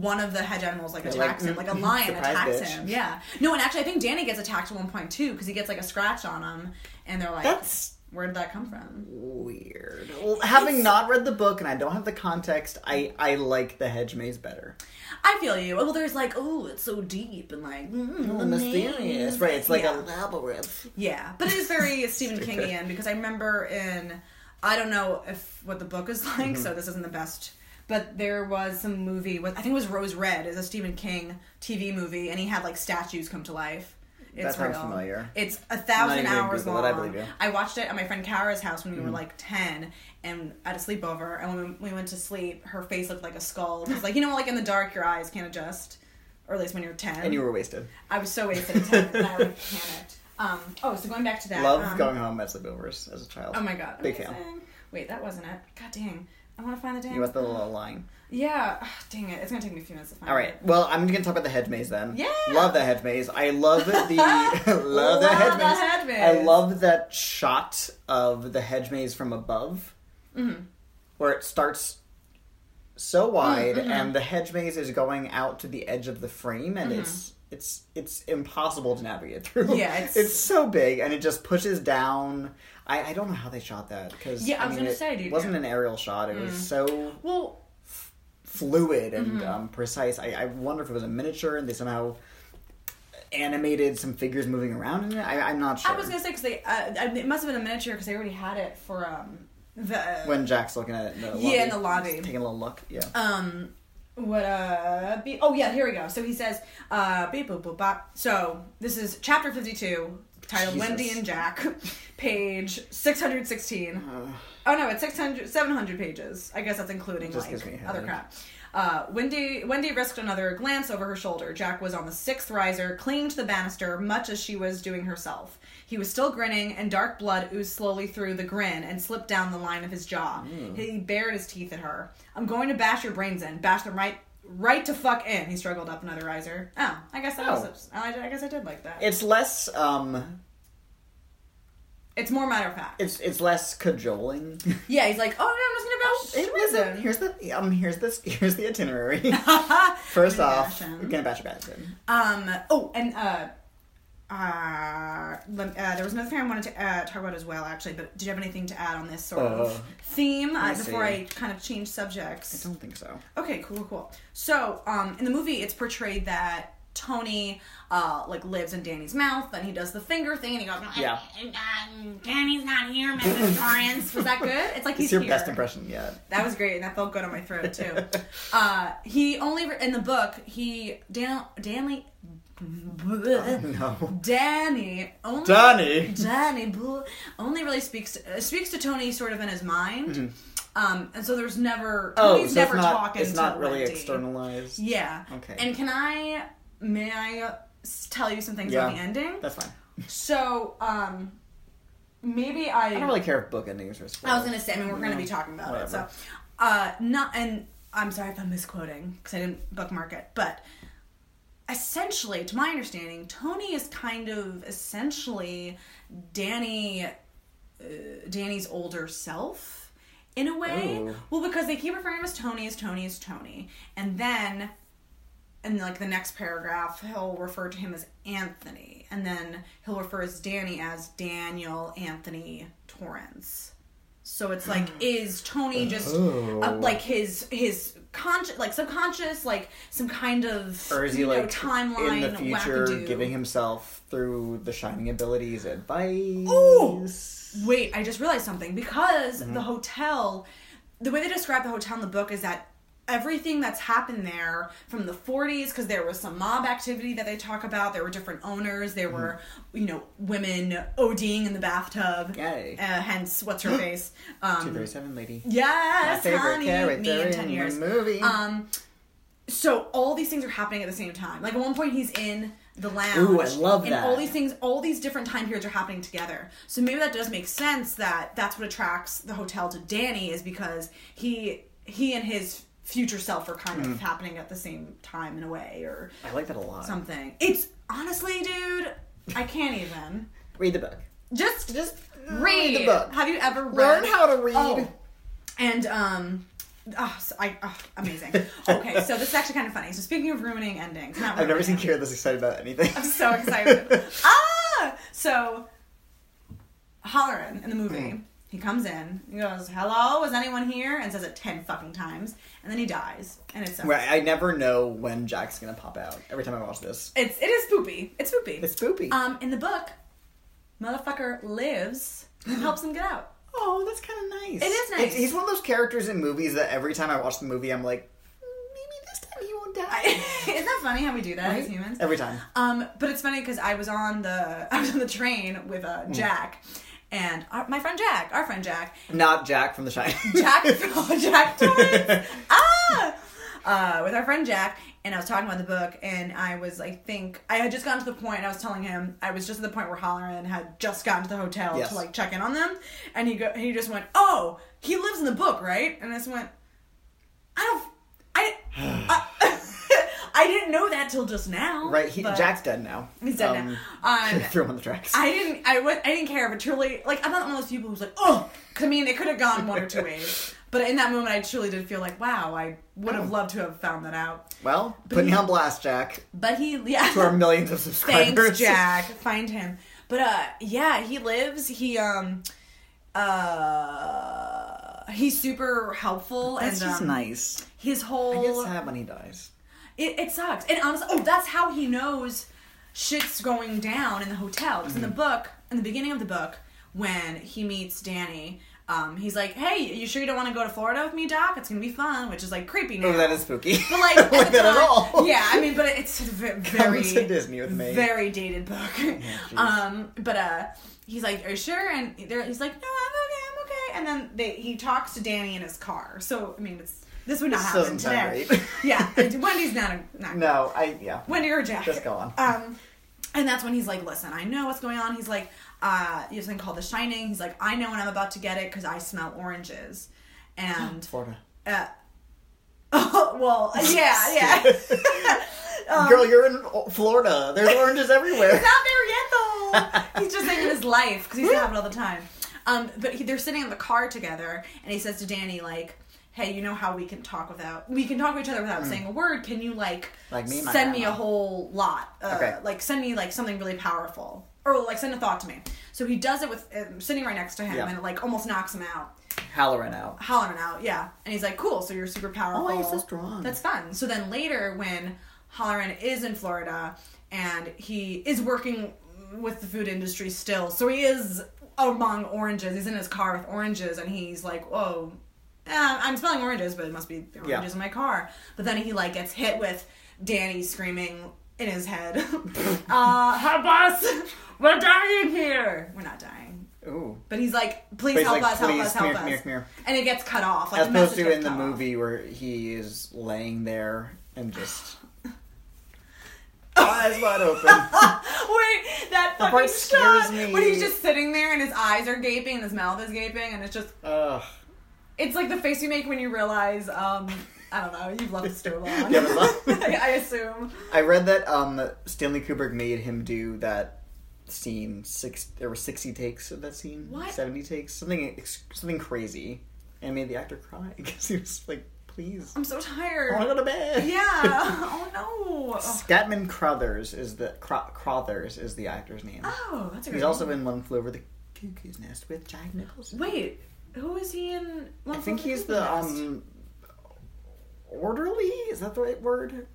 A: one of the hedge animals like attacks
B: like,
A: him, like a
B: "Mm,
A: lion attacks
B: bitch."
A: him. Yeah. No, and actually, I think Danny gets attacked at one point too because he gets like a scratch on him, and they're like,
B: That's
A: "Where did that come from?"
B: weird. Well, having not read the book and I don't have the context, I I like the hedge maze better.
A: I feel you. Well, there's like, oh, it's so deep and like mm, the
B: mysterious, right? It's like
A: Yeah.
B: a labyrinth.
A: Yeah, but it is very Stephen Kingian because I remember in I don't know if what the book is like,
B: Mm-hmm.
A: so this isn't the best. But there was some movie with I think it was Rose Red, is a Stephen King TV movie, and he had like statues come to life. It's
B: That sounds
A: real.
B: familiar.
A: It's a thousand hours
B: Google
A: long.
B: it, I believe you.
A: I watched it at my friend Kara's house when we were like ten, and at a sleepover. And when we went to sleep, her face looked like a skull. Because like you know, like in the dark, your eyes can't adjust, or at least when you're ten.
B: And you were wasted.
A: I was so wasted at 10 and I like panicked. Um, oh, so going back to that.
B: Love
A: um,
B: going home at sleepovers as a child.
A: Oh my god.
B: Big fan.
A: Wait, that wasn't it. God dang. I want to find the damn.
B: You want the little line.
A: Yeah. Ugh, dang it. It's going to take me a few minutes to find
B: All right.
A: it.
B: Well, I'm gonna talk about the hedge maze then.
A: Yeah.
B: Love the hedge maze. I love the love, the
A: Love
B: hedge
A: the
B: maze.
A: hedge maze.
B: I love that shot of the hedge maze from above,
A: Mm-hmm.
B: where it starts so wide,
A: Mm-hmm.
B: and the hedge maze is going out to the edge of the frame, and
A: Mm-hmm.
B: it's it's it's impossible to navigate through.
A: Yeah, it's-
B: it's so big, and it just pushes down. I, I don't know how they shot that because
A: Yeah, I was
B: mean,
A: gonna
B: it
A: say, dude, Mm.
B: wasn't an aerial shot. It was so
A: Well,
B: fluid and
A: Mm-hmm.
B: um, precise. I, I wonder if it was a miniature and they somehow animated some figures moving around in it. I, I'm not sure.
A: I was gonna say because they uh, it must have been a miniature because they already had it for um the
B: when Jack's looking at it in the lobby,
A: Yeah, in the lobby.
B: taking a little look. Yeah.
A: um what uh be, oh yeah here we go. So he says uh beep boop boop bop. So this is chapter 52 titled
B: Jesus.
A: wendy and jack page 616
B: Uh,
A: oh no it's 600 700 pages. I guess that's including
B: Just gives me
A: like other crap uh, Wendy Wendy risked another glance over her shoulder. Jack was on the sixth riser, clinging to the banister, much as she was doing herself. He was still grinning, and dark blood oozed slowly through the grin and slipped down the line of his jaw.
B: Hmm.
A: He bared his teeth at her. "I'm going to bash your brains in, bash them right, right to fuck in." He struggled up another riser. Oh, I guess that
B: Oh.
A: was. I, I guess I did like that.
B: it's less. Um,
A: it's more matter of fact.
B: it's it's less cajoling.
A: yeah, he's like, "Oh, no, I'm just gonna bash
B: listen, here's the um here's this here's the itinerary. First off, we're gonna bash your Batson.
A: Um. Oh, and uh, uh, lem- uh, there was another thing I wanted to uh, talk about as well, actually. But did you have anything to add on this sort
B: Uh,
A: of theme uh,
B: me
A: before
B: see.
A: I kind of change subjects?
B: I don't think so.
A: Okay, cool, cool, cool. So, um, in the movie, it's portrayed that Tony, uh, like lives in Danny's mouth, and he does the finger thing, and he goes,
B: Yeah.
A: um, Danny's not here, Mrs. Torrance. Was that good? It's like he's
B: It's your
A: here.
B: best impression yet.
A: That was great, and that felt good on my throat too. uh, he only in the book he Dan Danny
B: No.
A: Danny only
B: Danny.
A: Danny only really speaks to, uh, speaks to Tony sort of in his mind. Um, and so there's never
B: Mm-hmm. Oh,
A: Tony's
B: so
A: never
B: it's not
A: talking.
B: it's not really
A: Wendy.
B: externalized.
A: Yeah.
B: Okay.
A: And can I may I uh, tell you some things
B: Yeah.
A: about the ending?
B: That's fine.
A: So um, maybe I
B: I don't really care if book endings are. Spoiled.
A: I was gonna say, I mean, we're gonna be talking about it. So, uh, not, and I'm sorry if I'm misquoting because I didn't bookmark it, but essentially, to my understanding, Tony is kind of essentially Danny, uh, Danny's older self in a way.
B: Ooh.
A: Well, because they keep referring to him as Tony, as Tony, as Tony, and then in like the next paragraph he'll refer to him as anthony and then he'll refer as danny as daniel anthony torrance so it's like is tony just
B: Oh.
A: uh, like his his conscious like subconscious like some kind of
B: Or is he
A: you know,
B: like
A: timeline
B: in the future
A: wackadoo?
B: giving himself through the shining abilities advice?
A: Ooh! Wait, I just realized something because
B: Mm-hmm.
A: the hotel, the way they describe the hotel in the book is that everything that's happened there from the 40s because there was some mob activity that they talk about. There were different owners. There were you know women ODing in the bathtub.
B: Yay.
A: uh, hence what's her face? Um,
B: 237 lady. My
A: yes
B: favorite
A: honey
B: character
A: me in
B: in
A: 10 years
B: movie.
A: um so all these things are happening at the same time. Like at one point he's in the lounge.
B: Ooh, I love
A: and
B: that.
A: all these things all these different time periods are happening together. So maybe that does make sense that that's what attracts the hotel to danny is because he he and his future self are kind
B: Mm.
A: of happening at the same time in a way or
B: I like that a lot.
A: something it's honestly dude i can't even
B: Read the book.
A: just
B: Just
A: read
B: the book.
A: have you ever read
B: Learn how to read.
A: Oh. And um oh, so I oh, amazing. Okay, so this is actually kind of funny. So speaking of ruining endings, not
B: I've never seen
A: ruining,
B: Kira this excited about anything.
A: I'm so excited. ah! So Hallorann in the movie,
B: Hmm.
A: He comes in, he goes, Hello, is anyone here? And says it ten fucking times, and then he dies. And it's
B: Right, I never know when Jack's gonna pop out. Every time I watch this,
A: it's it is spoopy. It's spoopy.
B: it's spoopy.
A: um in the book, motherfucker lives and helps him get out.
B: oh, that's kind of nice.
A: It is nice.
B: It's- he's one of those characters in movies that every time I watch the movie, I'm like, "Mm, maybe this time he won't die.
A: Isn't that funny how we do that as humans?
B: Every time.
A: Um, but it's funny because I was on the I was on the train with uh,
B: Hmm.
A: Jack, and our, my friend Jack, our friend Jack,
B: Not Jack from The Shining.
A: Jack, Jack Torrance, ah, uh, with our friend Jack, and I was talking about the book, and I was I think I had just gotten to the point. I was telling him I was just at the point where Hallorann had just gotten to the hotel
B: Yes.
A: to like check in on them, and he go he just went, oh, he lives in the book, right? And I just went, I don't, I. I I didn't know that till just now.
B: right, he, Jack's dead now.
A: He's dead
B: Um,
A: now. Um,
B: threw him on the tracks.
A: I didn't. I, wa- I didn't care, but truly, like I'm not one of those people who's like, oh, 'cause I mean, it could have gone one or two ways. But in that moment, I truly did feel like, wow, I would have
B: Oh.
A: loved to have found that out.
B: Well, putting
A: he-
B: on blast, Jack.
A: But he, yeah.
B: To our millions of subscribers.
A: Thanks, Jack. Find him. But uh, yeah, he lives. He um, uh, he's super helpful
B: That's
A: and
B: just
A: um,
B: nice.
A: his
B: I
A: whole
B: get sad when he dies.
A: It, it sucks. And honestly, oh, that's how he knows shit's going down in the hotel. Because in
B: Mm-hmm.
A: the book, in the beginning of the book, when he meets Danny, um, he's like, "Hey, you sure you don't want to go to Florida with me, Doc? It's gonna be fun." Which is like creepy now.
B: Oh, that is spooky.
A: But like, at
B: like that at all.
A: Yeah, I mean, but it's a ve-
B: Come
A: very
B: to Disney with me.
A: very dated book. um, but uh, he's like, "Are you sure?" And he's like, "No, I'm okay, I'm okay." And then they he talks to Danny in his car. So I mean, it's this would not
B: This
A: happen today. yeah, Wendy's not a not
B: No, I yeah.
A: Wendy or Jack.
B: Just go on.
A: Um, and that's when he's like, "Listen, I know what's going on." He's like, uh, "You have something called The Shining." He's like, "I know when I'm about to get it because I smell oranges." And
B: Florida.
A: uh, oh well, yeah, yeah. Um,
B: Girl, you're in Florida. There's oranges everywhere.
A: He's not there yet though. He's just saying in his life because he's having it all the time. Um, but he, they're sitting in the car together, and he says to Danny like, "Hey, you know how we can talk without we can talk to each other without saying a word? Can you like.
B: Like me
A: send me a whole lot? Uh,
B: Okay.
A: Like send me like something really powerful." Or like send a thought to me. So he does it with um, sitting right next to him,
B: Yeah.
A: and it like almost knocks him out,
B: Hallorann out.
A: hollering out. Yeah, and he's like, "Cool, so you're super powerful."
B: Oh, he's so strong.
A: That's fun. So then later, when Hallorann is in Florida and he is working with the food industry still, so he is among oranges. He's in his car with oranges, and he's like, "Whoa." Eh, I'm smelling oranges, but it must be the
B: Yeah.
A: oranges in my car. But then he like gets hit with Danny screaming in his head, uh, "Help us! We're dying here! We're not dying."
B: Ooh.
A: But he's like, "Please
B: he's
A: help
B: like,
A: us! Help
B: "Please,
A: us!
B: come
A: Help
B: here,
A: us!"
B: come here, come here.
A: And it gets cut off. Like
B: As
A: the
B: opposed to in the
A: cut off.
B: movie where he is laying there and just eyes wide open.
A: Wait, that fucking
B: part scares
A: shot
B: me.
A: when he's just sitting there and his eyes are gaping and his mouth is gaping and it's just
B: Ugh.
A: It's like the face you make when you realize um I don't know you've loved this too long.
B: You haven't
A: I, I assume.
B: I read that um, Stanley Kubrick made him do that scene. Six, there were sixty takes of that scene.
A: What?
B: Seventy takes, something something crazy, and made the actor cry because he was like, "Please,
A: I'm so tired.
B: I want to go to bed."
A: Yeah. Oh no.
B: Scatman Crothers is the Cro- Crothers is the actor's name.
A: Oh, that's a good.
B: He's
A: name.
B: also in One Flew Over the Cuckoo's Nest with Jack Nicholson.
A: Wait, who is he in? One
B: I think he's
A: the Nest?
B: um orderly. Is that the right word?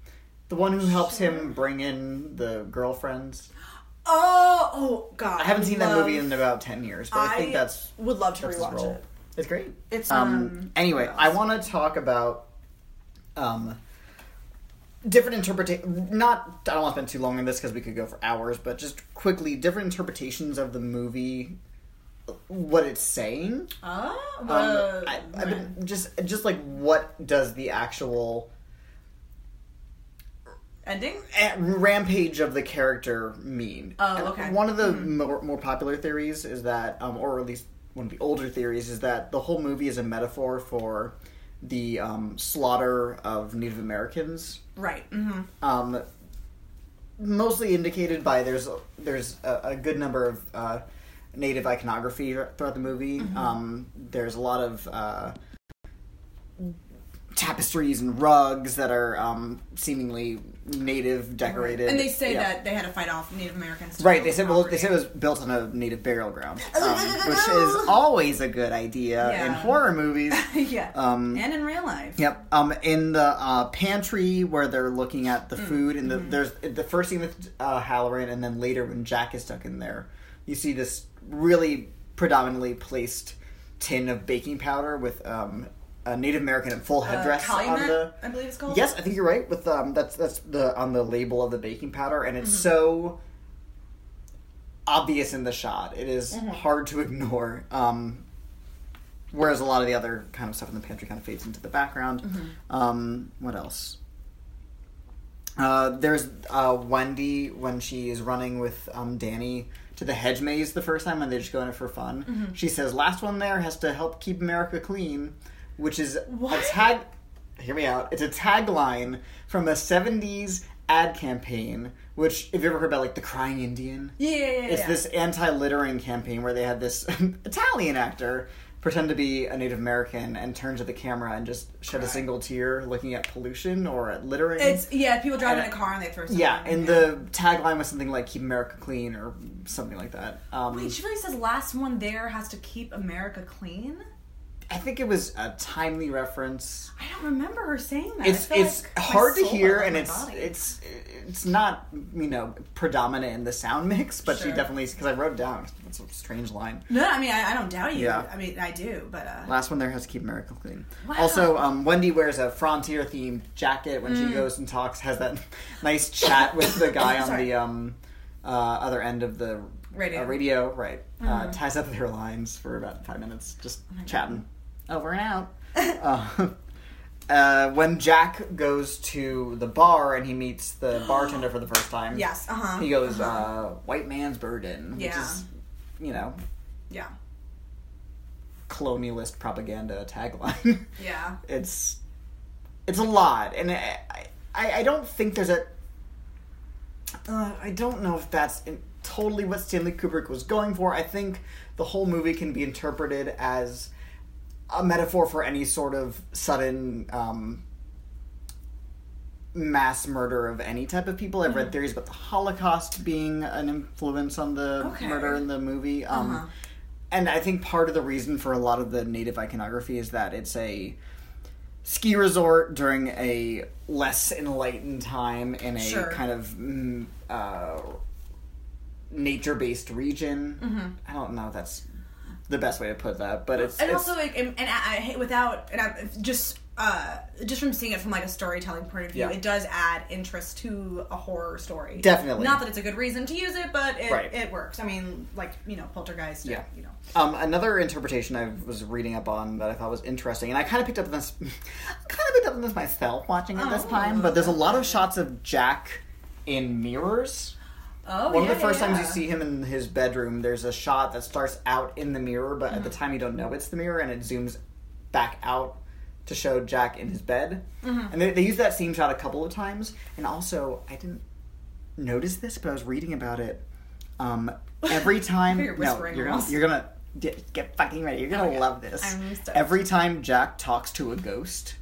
B: The one who helps
A: Sure.
B: him bring in the girlfriends.
A: Oh, oh God!
B: I haven't seen that movie in about ten years, but I, think that's
A: would love to rewatch it.
B: It's great.
A: It's
B: Um,
A: um.
B: anyway, I want to talk about um different interpretation. Not I don't want to spend too long on this because we could go for hours, but just quickly different interpretations of the movie, what it's saying.
A: Oh,
B: Um,
A: uh,
B: I, I've been just just like what does the actual
A: ending.
B: rampage of the character mean?
A: Oh, okay.
B: One of the more, more popular theories is that, um, or at least one of the older theories is that the whole movie is a metaphor for the um, slaughter of Native Americans.
A: Right. Mm-hmm.
B: Um, mostly indicated by there's there's a, a good number of uh, native iconography throughout the movie.
A: Mm-hmm.
B: Um, there's a lot of uh, tapestries and rugs that are um, seemingly native decorated.
A: And they say
B: Yeah.
A: that they had to fight off Native Americans.
B: Right, they said well, they said it was built on a native burial ground, um, which is always a good idea in horror movies.
A: yeah.
B: Um,
A: and in real life.
B: Yep. Um, in the uh, pantry where they're looking at the food, and the,
A: Mm-hmm.
B: there's the first scene with uh, Hallorann, and then later when Jack is stuck in there, you see this really predominantly placed tin of baking powder with um, a Native American in full
A: Uh,
B: headdress on the.
A: I believe it's called.
B: Yes, I think you're right. With um, that's that's the on the label of the baking powder, and
A: Mm-hmm.
B: it's so obvious in the shot. It is
A: Mm-hmm.
B: hard to ignore. Um, whereas a lot of the other kind of stuff in the pantry kind of fades into the background.
A: Mm-hmm.
B: Um, what else? Uh, there's uh, Wendy when she is running with um, Danny to the hedge maze the first time, and they just go in it for fun.
A: Mm-hmm.
B: She says, "Last one there has to help keep America clean," which is
A: What?
B: a tag. Hear me out. It's a tagline from a '70s ad campaign. Which, if you ever heard about like the Crying Indian,
A: Yeah, yeah, yeah.
B: it's
A: yeah.
B: this anti-littering campaign where they had this Italian actor pretend to be a Native American and turn to the camera and just shed a single tear looking at pollution or at littering.
A: It's yeah, people driving
B: And-
A: in a car and they throw.
B: Yeah, and
A: there.
B: the tagline was something like "Keep America Clean" or something like that. Um,
A: Wait, she really says last one there has to keep America clean.
B: I think it was a timely reference.
A: I don't remember her saying that.
B: It's it's
A: like
B: hard to hear, and it's
A: body.
B: it's it's not you know predominant in the sound mix, but she
A: Sure.
B: definitely because I wrote it down. It's a strange line.
A: no. I mean, I, I don't doubt you.
B: Yeah.
A: I mean, I do, but uh,
B: Last one there has to keep America clean.
A: Wow.
B: Also, um, Wendy wears a frontier themed jacket when
A: Mm.
B: she goes and talks. Has that nice chat with the guy on the um, uh, other end of the
A: Radio.
B: Uh, radio, right? Uh,
A: Mhm.
B: ties up their lines for about five minutes, just
A: chatting. God.
B: Chatting. Over and out. uh, uh, when Jack goes to the bar and he meets the bartender for the first time,
A: yes, uh huh.
B: he goes,
A: uh-huh.
B: uh, "White man's burden," which
A: Yeah.
B: is, you know,
A: yeah,
B: colonialist propaganda tagline.
A: yeah.
B: it's it's a lot, and I I, I don't think there's a uh, I don't know if that's in, totally what Stanley Kubrick was going for. I think the whole movie can be interpreted as a metaphor for any sort of sudden um, mass murder of any type of people. I've read theories about the Holocaust being an influence on the
A: Okay.
B: murder in the movie. Um,
A: Uh-huh.
B: And I think part of the reason for a lot of the native iconography is that it's a ski resort during a less enlightened time in a
A: Sure.
B: kind of mm, uh, nature-based region.
A: Mm-hmm.
B: I don't know if that's the best way to put that, but it's
A: and
B: it's-
A: also like and, and I, without and I, just uh just from seeing it from like a storytelling point of view
B: Yeah.
A: it does add interest to a horror story
B: Definitely.
A: not that it's a good reason to use it but it,
B: Right.
A: it works i mean like you know poltergeist
B: Yeah.
A: you know
B: Um, another interpretation I was reading up on that I thought was interesting, and I kind of picked up on this, kind of picked up on this myself watching it this
A: Oh.
B: time. But there's a lot of shots of Jack in mirrors.
A: Oh
B: One
A: yeah,
B: of the first
A: yeah,
B: times
A: yeah.
B: you see him in his bedroom, there's a shot that starts out in the mirror, but at
A: Mm-hmm.
B: the time you don't know it's the mirror, and it zooms back out to show Jack in his bed.
A: Mm-hmm.
B: And they, they use that same shot a couple of times. And also, I didn't notice this, but I was reading about it. Um, every time,
A: You're
B: no, you're gonna, you're gonna get, get fucking ready. You're gonna
A: Okay.
B: love this. Every time Jack talks to a ghost,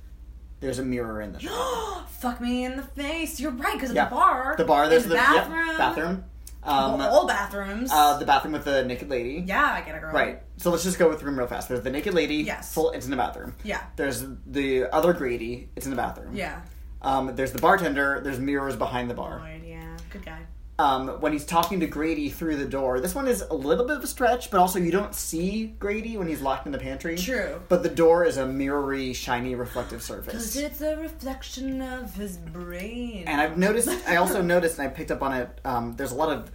B: there's a mirror in the shot.
A: fuck me in the face you're right because of
B: Yeah.
A: the bar
B: The bar, there's the yep,
A: bathroom
B: bathroom. Um,
A: all, all bathrooms
B: uh, the bathroom with the naked lady.
A: yeah i get it girl
B: Right. So let's just go with the room real fast. There's the naked lady.
A: Yes.
B: Full. It's in the bathroom.
A: yeah
B: There's the other Grady. It's in the bathroom.
A: yeah
B: Um, there's the bartender. There's mirrors behind the bar.
A: Lloyd, yeah good guy
B: Um, when he's talking to Grady through the door, this one is a little bit of a stretch, but also you don't see Grady when he's locked in the pantry.
A: True.
B: But the door is a mirrory, shiny, reflective
A: because
B: surface.
A: it's a reflection of his brain
B: And I've noticed. I also noticed, and I picked up on it. Um, there's a lot of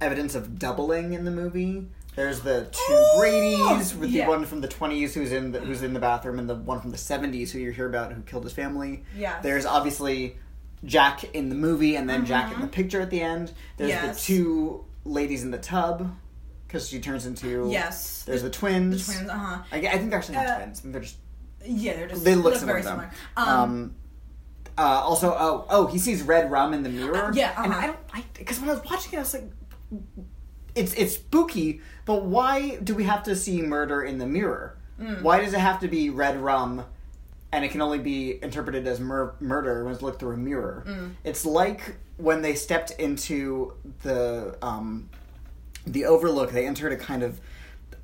B: evidence of doubling in the movie. There's the two
A: Oh!
B: Grady's with
A: Yeah.
B: the one from the 20s who's in the, who's in the bathroom, and the one from the 70s who you hear about who killed his family.
A: Yeah.
B: There's obviously Jack in the movie, and then Jack in the picture at the end. There's
A: Mm-hmm. Yes.
B: the two ladies in the tub because she turns into
A: Yes.
B: There's the twins.
A: The twins, uh huh.
B: I, I think they're actually not
A: Uh,
B: twins. They're just
A: Yeah, they're just
B: they look,
A: very
B: similar.
A: similar.
B: Um,
A: Um,
B: uh, also, oh, oh, he sees red rum in the mirror.
A: Uh, yeah,
B: and
A: uh-huh.
B: I don't, I because when I was watching it, I was like, it's it's spooky, but why do we have to see murder in the mirror?
A: Mm.
B: Why does it have to be red rum? And it can only be interpreted as mur- murder when it's looked through a mirror.
A: Mm.
B: It's like when they stepped into the um, the Overlook. They entered a kind of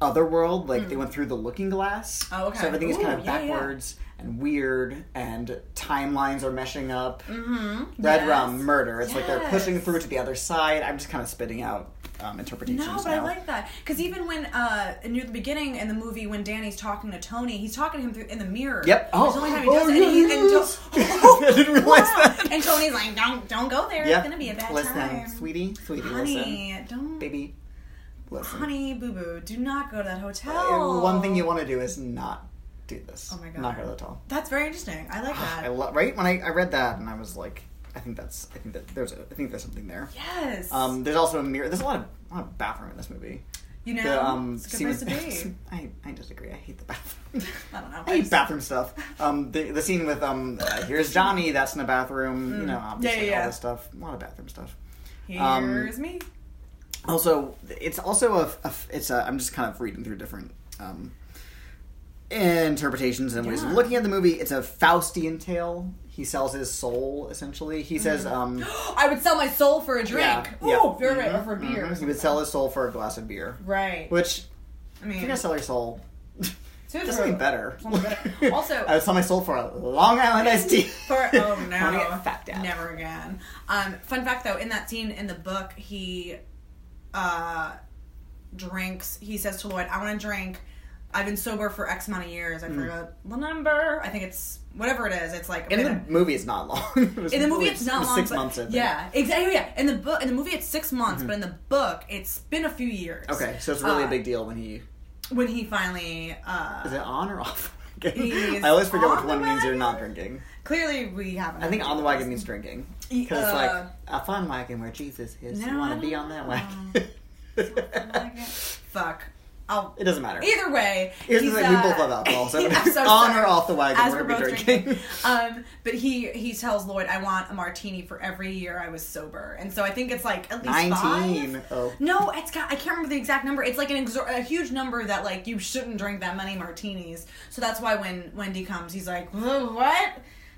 B: other world. Like they went through the Looking Glass.
A: Mm. Oh, okay.
B: So everything is kind
A: Ooh,
B: of
A: yeah, yeah.
B: And weird, and timelines are meshing up.
A: mm-hmm.
B: Red
A: yes.
B: rum murder. It's like they're pushing through to the other side. I'm just kind of spitting out um, interpretations.
A: No, but I like that because even when uh near the beginning in the movie when Danny's talking to Tony, he's talking to him through, in the mirror.
B: Yep. Oh.
A: It's the only time he
B: Oh,
A: it.
B: yeah,
A: And, he, and
B: yes.
A: To-
B: I didn't realize
A: Wow.
B: that.
A: And Tony's like, "Don't, don't go there.
B: Yep.
A: It's gonna be a bad
B: listen,
A: time,
B: sweetie, sweetie,
A: honey.
B: listen,
A: Don't,
B: baby, listen.
A: honey, boo boo. Do not go to that
B: Uh,
A: hotel.
B: One thing you want to do is not do this.
A: Oh my God.
B: Not to the hotel.
A: That's very interesting. I like that.
B: I
A: that.
B: lo- right when I, I read that and I was like, I think that's I think that there's a, I think there's something there.
A: yes.
B: Um, there's also a mirror. There's a lot of a lot of bathroom in this movie.
A: you know,
B: The um,
A: it's a good
B: scene
A: place to
B: with-
A: be.
B: I I disagree. I hate the bathroom.
A: I don't know.
B: I hate bathroom stuff. Um, the the scene with um, uh, here's Johnny. That's in the bathroom. You know, obviously
A: Mm. yeah, yeah.
B: all this stuff. A lot of bathroom stuff.
A: Here's
B: um,
A: me.
B: Also, it's also a, a it's a, I'm just kind of reading through different um, interpretations and ways of looking at the movie. It's a Faustian tale. He sells his soul essentially. He says, um,
A: I would sell my soul for a drink.
B: yeah,
A: Ooh,
B: yeah.
A: very right, or for beer.
B: mhm. He would sell his soul for a glass of beer.
A: Right.
B: Which,
A: I mean,
B: if you're gonna sell your soul,
A: so
B: do something better.
A: Better. Also-
B: I would sell my soul for a Long Island iced tea.
A: For oh no,
B: Wanna get fucked up.
A: never again. Um, fun fact though, in that scene in the book, he uh, drinks. He says to Lloyd, "I want to drink. I've been sober for X amount of years. I forgot the number. I think it's whatever it is. It's like
B: In the
A: in
B: movie, it's not long. It was-
A: the movie,
B: it
A: it's not long.
B: Six
A: but-
B: months.
A: Yeah, exactly. Yeah, in the book, in the movie, it's six months, but in the book, it's been a few years.
B: Okay, so it's really
A: Uh,
B: a big deal when he
A: when he finally. Uh,
B: is it on or off. I always forget which one means you're not drinking.
A: clearly, we haven't.
B: I think on the wagon means drinking because it's
A: Uh,
B: like a fun wagon where Jesus is.
A: No,
B: you want to be on that wagon?
A: Fuck. I'll.
B: it doesn't matter.
A: Either way,
B: Here's the thing: we
A: uh,
B: both love alcohol, so,
A: I'm so
B: on
A: sorry.
B: or off the wagon,
A: As
B: we're
A: we're both
B: drinking.
A: drinking. um, but he he tells Lloyd, "I want a martini for every year I was sober," and so I think it's like at least
B: Nineteen.
A: five.
B: Oh,
A: No, it's got. I can't remember the exact number. It's like an exor- a huge number that like you shouldn't drink that many martinis. So that's why when Wendy comes, he's like, "What?"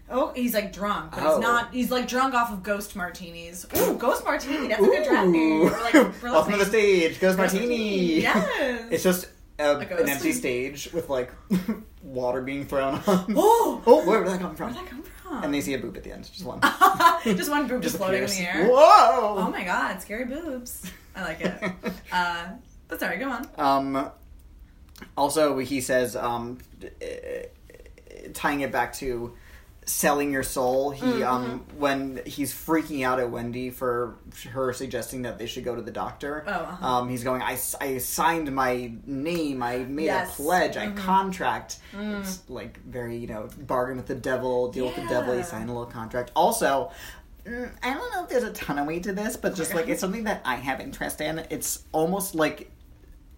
A: Oh, he's like drunk, but
B: Oh.
A: he's not. He's like drunk off of ghost martinis. Ooh, ghost martini. That's a good draft name. Or like, for
B: Welcome to the stage, Ghost Martini.
A: Yes.
B: It's just a,
A: A
B: an empty stage with like water being thrown on.
A: Oh,
B: Oh, where did that come from?
A: where'd that come from?
B: And they see a boob at the end, just one.
A: just one boob just, floating in
B: appears.
A: the air.
B: Whoa!
A: Oh my god, scary boobs. I like it. uh, but sorry, go on.
B: Um, also, he says, um, uh, tying it back to selling your soul. He,
A: Mm-hmm.
B: um, when he's freaking out at Wendy for her suggesting that they should go to the doctor.
A: Oh, uh-huh.
B: Um, he's going. I, I signed my name. I made
A: Yes.
B: a pledge.
A: Mhm.
B: I contract. It's like very, you know, bargain with the devil, deal with the devil. You
A: Yeah.
B: sign a little contract. Also. mm, I don't know if there's a ton of weight to this, but just like it's something that I have interest in. It's almost like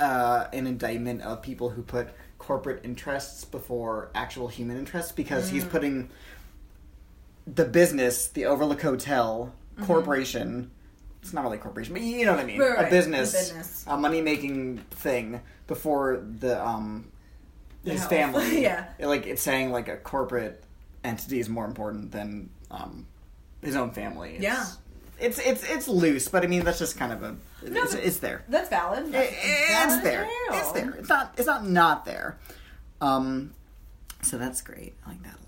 B: uh, an indictment of people who put corporate interests before actual human interests because he's
A: Mm.
B: putting the business, the Overlook Hotel corporation. It's not really a corporation, but you know what I mean.
A: Mm-hmm. Right, right,
B: a business,
A: a business.
B: a money making thing before the um his
A: health.
B: family.
A: Yeah.
B: like it's saying like a corporate entity is more important than um his own family. It's,
A: Yeah.
B: It's it's it's loose, but I mean that's just kind of a
A: No,
B: it's, it's there.
A: That's valid.
B: It-
A: That's
B: it's
A: valid
B: there.
A: as
B: It's there. It's not. It's not not there. Um, so that's great. I like that a lot.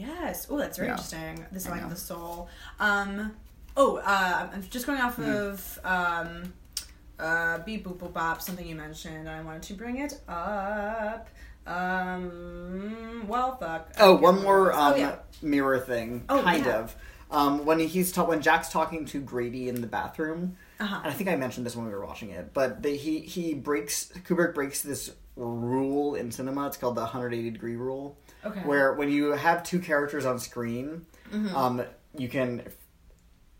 A: Yes. Oh, that's very
B: Yeah.
A: interesting. This
B: I know.
A: of the soul. Um. Oh, uh, I'm just going off
B: Mm-hmm.
A: of um, uh, beep boop boop bop. Something you mentioned, I wanted to bring it up. Um. Well, fuck.
B: Oh, one more
A: was.
B: um,
A: oh yeah.
B: mirror thing,
A: Oh,
B: kind
A: yeah.
B: of. Um, when he's ta- when Jack's talking to Grady in the bathroom,
A: Uh-huh.
B: and I think I mentioned this when we were watching it, but the, he he breaks Kubrick breaks this rule in cinema. It's called the 180 degree rule,
A: Okay.
B: where when you have two characters on screen,
A: Mm-hmm.
B: um, you can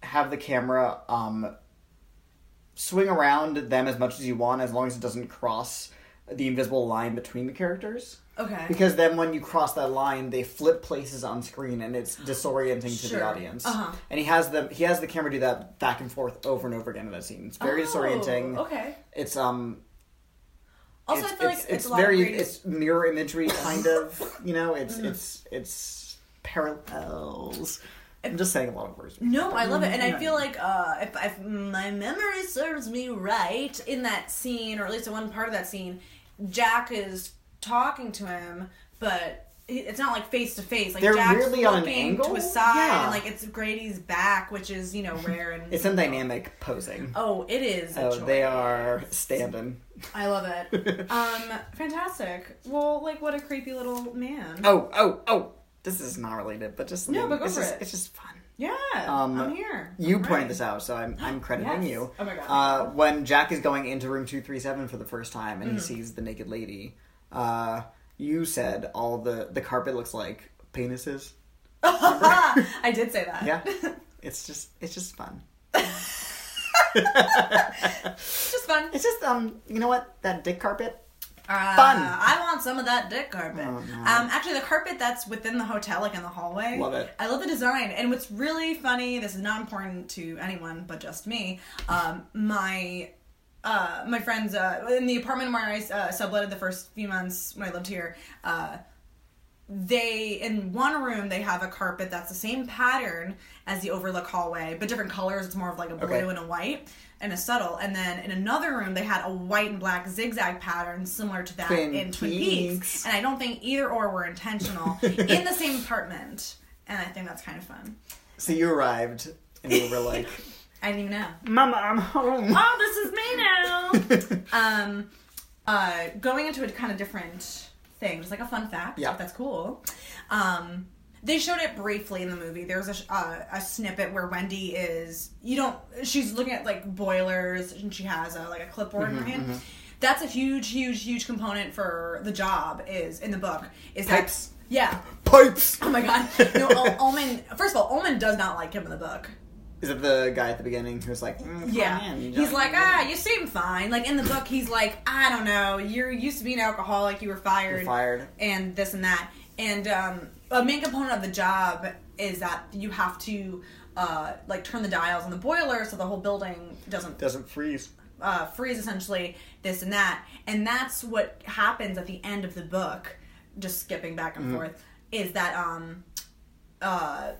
B: have the camera um, swing around them as much as you want, as long as it doesn't cross the invisible line between the characters.
A: Okay.
B: Because then when you cross that line, they flip places on screen and it's disorienting to the
A: Sure.
B: audience.
A: Uh-huh.
B: And he has the he has the camera do that back and forth over and over again in that scene. It's very
A: Oh,
B: disorienting.
A: Okay.
B: It's um
A: Also,
B: it's,
A: I feel
B: it's,
A: like
B: it's,
A: a lot of
B: very it's mirror imagery kind of, you know, it's
A: Mm-hmm.
B: it's it's parallels. I'm just saying a lot of words.
A: No, I love it, and I feel like uh, if, if my memory serves me right, in that scene, or at least in one part of that scene, Jack is talking to him, but it's not like face to face. Like
B: They're
A: Jack's
B: weirdly on an angle?
A: to a side,
B: Yeah.
A: and like it's Grady's back, which is you know rare and
B: It's in dynamic posing.
A: Oh, it is.
B: Oh, they are standing.
A: I love it. um, fantastic. Well, like what a creepy little man.
B: Oh, oh, oh. This is not related, but just
A: No, but go
B: it's
A: for
B: just,
A: it.
B: It's just fun.
A: Yeah,
B: Um,
A: I'm here.
B: You
A: I'm
B: pointed this out, so I'm I'm crediting
A: Yes.
B: you.
A: Oh my God.
B: Uh, when Jack is going into room two three seven for the first time and he
A: Mm.
B: sees the naked lady, uh, you said all the the carpet looks like penises.
A: I did say that.
B: Yeah, it's just it's just fun.
A: Just fun.
B: It's just um, you know what? That dick carpet.
A: Uh,
B: Fun.
A: I want some of that dick carpet.
B: Oh, no.
A: Um, actually, the carpet that's within the hotel, like in the hallway.
B: Love it.
A: I love the design. And what's really funny, this is not important to anyone but just me. Um, my uh, my friends uh, in the apartment where I uh, subletted the first few months when I lived here. Uh, they in one room they have a carpet that's the same pattern as the overlook hallway, but different colors. It's more of like a blue
B: Okay.
A: and a white and a subtle. And then in another room they had a white and black zigzag pattern similar to that
B: Twin
A: in Twin Peaks.
B: Peaks.
A: And I don't think either or were intentional in the same apartment. And I think that's kind of fun.
B: So you arrived and you were like,
A: I didn't even know.
B: "Mama, I'm home."
A: Oh, this is me now. um, uh, going into a kind of different thing, just like a fun fact.
B: Yeah.
A: that's cool. Um, they showed it briefly in the movie. There's a uh, a snippet where Wendy is you don't she's looking at like boilers and she has a like a clipboard in her
B: Mm-hmm,
A: hand. That's a huge, huge, huge component for the job. Is in the book is that
B: Pipes.
A: yeah.
B: Pipes.
A: Oh my god. No, Ullman. First of all, Ullman does not like him in the book.
B: Is it the guy at the beginning who's like, mm,
A: Yeah,
B: in,
A: he's like, ah, you seem fine. Like in the book, he's like, I don't know, you're used to being an alcoholic, you were fired,
B: You're fired.
A: and this and that. And um, a main component of the job is that you have to uh, like turn the dials on the boiler so the whole building doesn't
B: Doesn't freeze.
A: uh, freeze essentially this and that and that's what happens at the end of the book just skipping back
B: Mm-hmm.
A: and forth is that um uh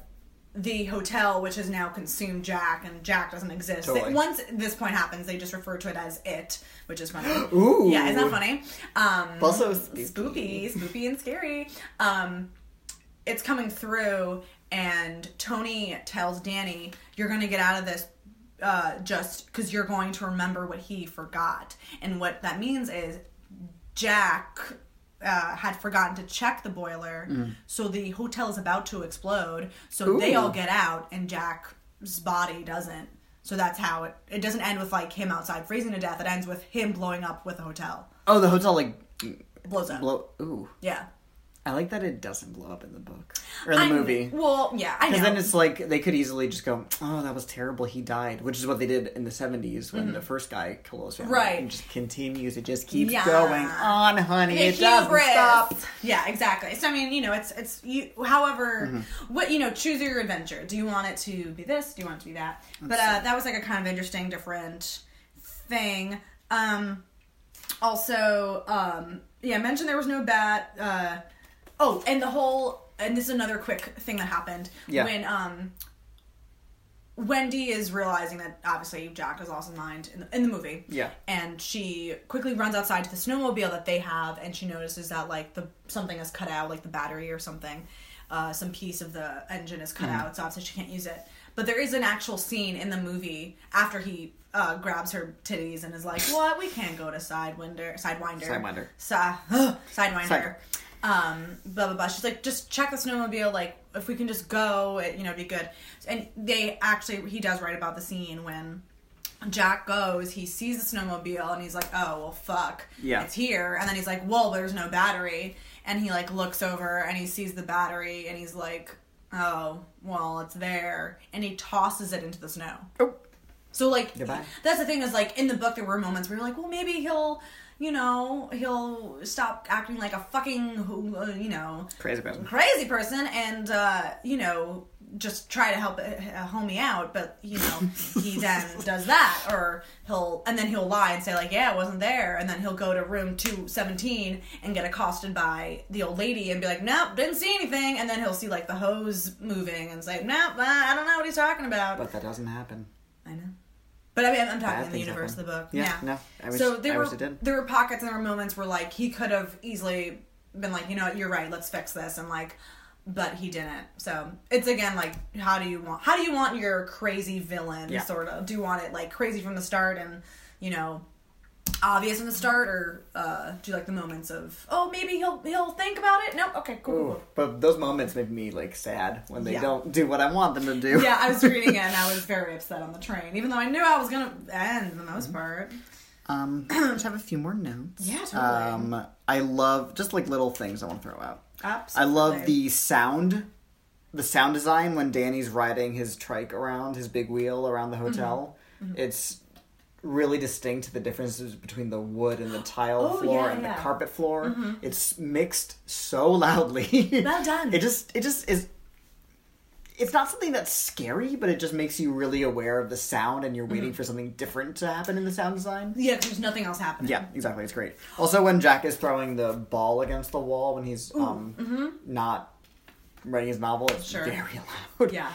A: the hotel which has now consumed jack and jack doesn't exist
B: Totally.
A: once this point happens they just refer to it as it which is funny
B: Ooh.
A: yeah isn't that funny um
B: Also spooky.
A: spooky spooky and scary um it's coming through and tony tells danny you're gonna get out of this uh, just because you're going to remember what he forgot and what that means is jack uh, had forgotten to check the boiler so the hotel is about to explode so they all get out and jack's body doesn't. So that's how it it doesn't end with like him outside freezing to death. It ends with him blowing up with the hotel.
B: Oh, the hotel like
A: blows up.
B: blow. Ooh,
A: yeah
B: I like that it doesn't blow up in the book or in the
A: I-
B: movie.
A: well yeah i
B: Because then it's like they could easily just go, "Oh, that was terrible. He died," which is what they did in the '70s when the first guy killed his family.
A: Mm-hmm. Right.
B: and just continues. It just keeps
A: Yeah.
B: going on, honey.
A: Okay,
B: it doesn't stop.
A: Yeah, exactly. So I mean, you know, it's it's you. However,
B: Mm-hmm.
A: what you know, choose your adventure. Do you want it to be this? Do you want it to be that? But uh, that was like a kind of interesting, different thing. Um, also, um, yeah, I mentioned there was no bat. Uh, oh, and the whole and this is another quick thing that happened
B: Yeah.
A: when um. Wendy is realizing that obviously Jack has lost his mind in the, in the movie
B: Yeah.
A: and she quickly runs outside to the snowmobile that they have and she notices that like the something is cut out like the battery or something uh, some piece of the engine is cut out so obviously she can't use it but there is an actual scene in the movie after he uh, grabs her titties and is like what we can't go to sidewinder sidewinder
B: Sidewinder.
A: Si- sidewinder
B: Side-
A: um blah blah blah she's like just check the snowmobile like if we can just go it, you know be good and they actually he does write about the scene when Jack goes, he sees the snowmobile, and he's like, "Oh well, fuck,
B: Yeah.
A: it's here." And then he's like, "Well, there's no battery," and he like looks over and he sees the battery, and he's like, "Oh well, it's there," and he tosses it into the snow.
B: Oh.
A: So like,
B: Goodbye.
A: that's the thing is like in the book there were moments where you're like, well, maybe he'll, you know, he'll stop acting like a fucking, uh, you know,
B: Crazy person.
A: crazy person and uh, you know just try to help uh, help me out but you know he then does that or he'll and then he'll lie and say like yeah I wasn't there and then he'll go to room 217 and get accosted by the old lady and be like nope didn't see anything and then he'll see like the hose moving and say nope uh, i don't know what he's talking about
B: But that doesn't happen.
A: i know but i mean i'm talking in the universe
B: happen.
A: of the book
B: Yeah,
A: yeah,
B: no, I wish-
A: so there
B: I
A: were
B: wish it did.
A: there were pockets and there were moments where like he could have easily been like, you know what, you're right, let's fix this and like but he didn't. So it's again like how do you want how do you want your crazy villain
B: Yeah.
A: sort of? Do you want it like crazy from the start and, you know, obvious from the start or uh do you like the moments of oh maybe he'll he'll think about it? No, okay, cool,
B: Ooh,
A: cool.
B: but those moments make me like sad when they
A: Yeah.
B: don't do what I want them to do.
A: Yeah, I was reading it and I was very upset on the train, even though I knew I was gonna end the most part.
B: Um, just have a few more notes.
A: Yeah, totally.
B: Um, I love just like little things I want to throw out.
A: Absolutely.
B: I love the sound, the sound design when Danny's riding his trike around his big wheel around the
A: Mm-hmm.
B: hotel. It's really distinct the differences between the wood and the tile
A: Oh,
B: floor
A: yeah,
B: and
A: yeah.
B: the carpet floor. It's mixed so loudly.
A: Well done.
B: It just it just is it's not something that's scary, but it just makes you really aware of the sound, and you're
A: Mm-hmm.
B: waiting for something different to happen in the sound design.
A: Yeah, there's nothing else happening.
B: Yeah, exactly. It's great. Also, when Jack is throwing the ball against the wall when he's um not writing his novel, it's
A: Sure.
B: very loud.
A: Yeah.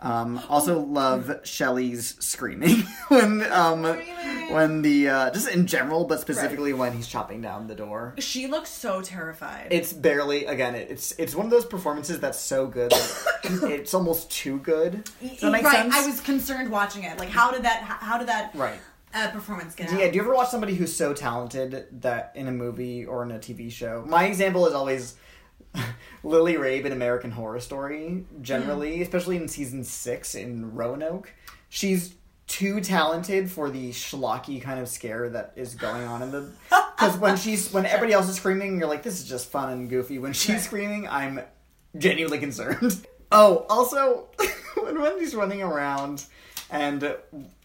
B: Um, also love Shelley's screaming when um when the uh, just in general, but specifically when he's chopping down the door.
A: She looks so terrified.
B: It's barely again. it- It's it's one of those performances that's so good that it's almost too good. Does that make
A: right.
B: sense?
A: I was concerned watching it. Like, how did that? How did that
B: right.
A: uh, performance get
B: Yeah,
A: out?
B: do you ever watch somebody who's so talented that in a movie or in a TV show? My example is always Lily Rabe in American Horror Story, generally, mm-hmm. especially in season six in Roanoke. She's too talented for the schlocky kind of scare that is going on in the. Because when she's when everybody else is screaming, you're like, this is just fun and goofy. When she's screaming, I'm genuinely concerned. Oh, also, when Wendy's running around, and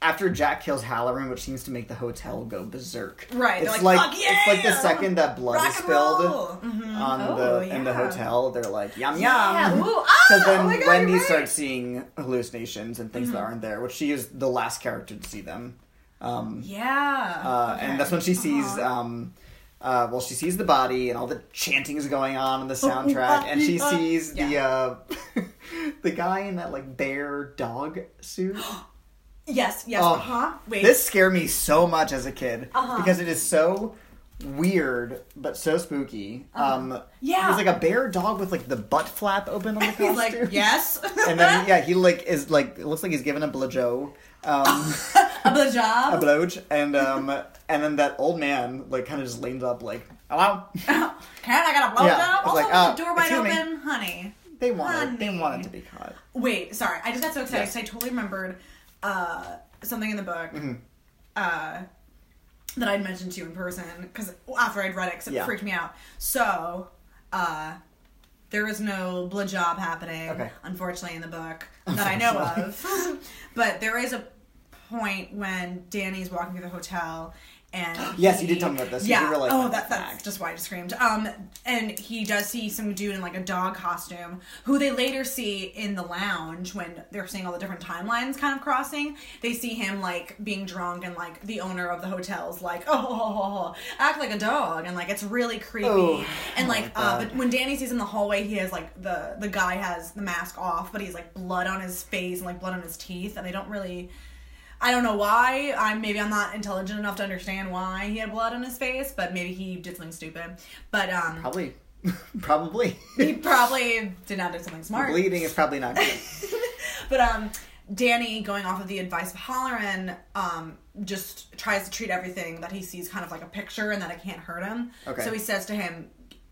B: after Jack kills Hallorann, which seems to make the hotel go berserk.
A: Right,
B: It's
A: like,
B: like,
A: "Fuck
B: it's like the second that blood
A: Rock
B: is spilled!
A: Mhm.
B: on
A: Oh,
B: the in the hotel. They're like yum
A: Yeah.
B: yum.
A: Ooh, ah,
B: Because then
A: oh God,
B: Wendy
A: right.
B: starts seeing hallucinations and things that
A: Mm-hmm.
B: aren't there, which she is the last character to see them. Um,
A: Yeah.
B: uh,
A: Okay.
B: And that's when she sees,
A: Uh-huh.
B: um, uh, well, she sees the body and all the chanting is going on in the soundtrack, and she sees the uh, the guy in that like bear dog suit.
A: yes. Yes.
B: Oh,
A: uh huh. Wait.
B: This scared me so much as a kid
A: Uh-huh.
B: because it is so weird but so spooky. Um,
A: Uh-huh. Yeah.
B: he's like a bear dog with like the butt flap open on the costume.
A: Like, yes.
B: and then yeah, he like is like it looks like he's given a blowjo. Um,
A: a blowjob.
B: a blowj, and um, and then that old man like kind of just leans up like, "Hello."
A: Can I got a blowjob?
B: Yeah,
A: also,
B: like, uh,
A: the door wide
B: excuse me.
A: open, honey.
B: They wanted they wanted to be caught.
A: Wait, sorry. I just got so excited
B: Yes.
A: because I totally remembered uh, something in the book
B: Mm-hmm.
A: uh, that I'd mentioned to you in person because after I'd read it, 'cause it
B: Yeah.
A: freaked me out. So, uh, there was no blowjob happening,
B: Okay.
A: unfortunately, in the book that I know of. but there is a point when Danny's walking through the hotel. And
B: Yes, you
A: he-
B: did tell me about this.
A: Yeah.
B: were like,
A: oh,
B: "What
A: that, that's just why I just screamed. Um, and he does see some dude in like a dog costume, who they later see in the lounge when they're seeing all the different timelines kind of crossing. They see him like being drunk, and like the owner of the hotel's like, oh, act like a dog, and like it's really creepy.
B: Oh,
A: and like,
B: like
A: uh, but when Danny sees him in the hallway, he has like the the guy has the mask off, but he's like blood on his face and like blood on his teeth, and they don't really. I don't know why. I'm maybe I'm not intelligent enough to understand why he had blood on his face, but maybe he did something stupid. But um,
B: Probably, probably.
A: he probably did not do something smart.
B: Bleeding is probably not good.
A: But um, Danny, going off of the advice of Hallorann, um, just tries to treat everything that he sees kind of like a picture and that it can't hurt him.
B: Okay.
A: So he says to him,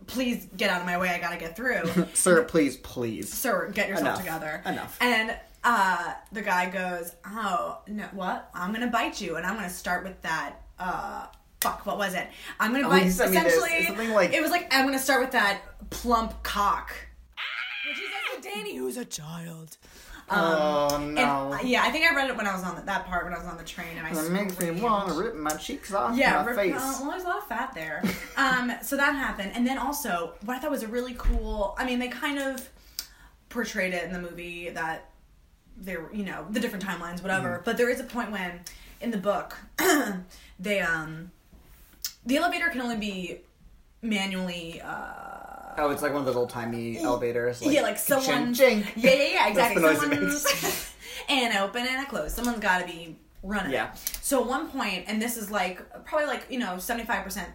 A: "Please get out of my way. I gotta get through."
B: Sir, please, please.
A: Sir, get yourself
B: Enough.
A: together.
B: Enough.
A: And uh, the guy goes, "Oh, no, what? I'm gonna bite you, and I'm gonna start with that." Uh, fuck, what was it? I'm gonna
B: Oh,
A: bite.
B: you sent me this.
A: Essentially,
B: something like-
A: it was like I'm gonna start with that plump cock, which he says Danny, who's a child.
B: oh no.
A: uh, yeah, I think I read it when I was on the, that part when I was on the train, and I
B: It makes me want to rip my cheeks off
A: Yeah,
B: my
A: rip-
B: face.
A: uh, well, there's a lot of fat there. um, so that happened, and then also what I thought was a really cool. I mean, they kind of portrayed it in the movie that there, you know, the different timelines, whatever.
B: Mm-hmm.
A: But there is a point when in the book they um the elevator can only be manually. uh
B: oh, it's like one of those old timey elevators. Like,
A: yeah, like someone.
B: Ching.
A: Yeah, yeah, yeah, exactly. Someone's and open and a close. Someone's got to be running.
B: Yeah.
A: So at one point, and this is like probably like you know seventy five percent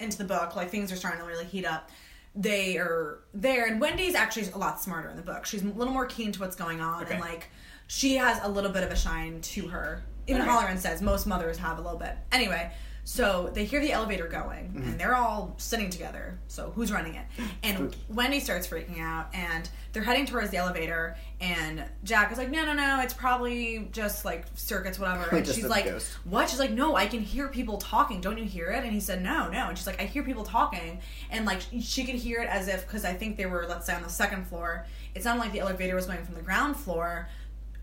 A: into the book, like things are starting to really heat up. They are there, and Wendy's actually a lot smarter in the book. She's a little more keen to what's going on,
B: Okay.
A: and like she has a little bit of a shine to her. Even
B: Okay.
A: Hallorann says most mothers have a little bit. Anyway, so they hear the elevator going,
B: Mm-hmm.
A: and they're all sitting together. So who's running it? And Wendy starts freaking out, and they're heading towards the elevator. And Jack is like, "No, no, no! It's probably just like circuits, whatever." And she's like,
B: ghost.
A: "What?" She's like, "No, I can hear people talking. Don't you hear it?" And he said, "No, no." And she's like, "I hear people talking," and like she could hear it as if because I think they were, let's say, on the second floor. It sounded like the elevator was going from the ground floor.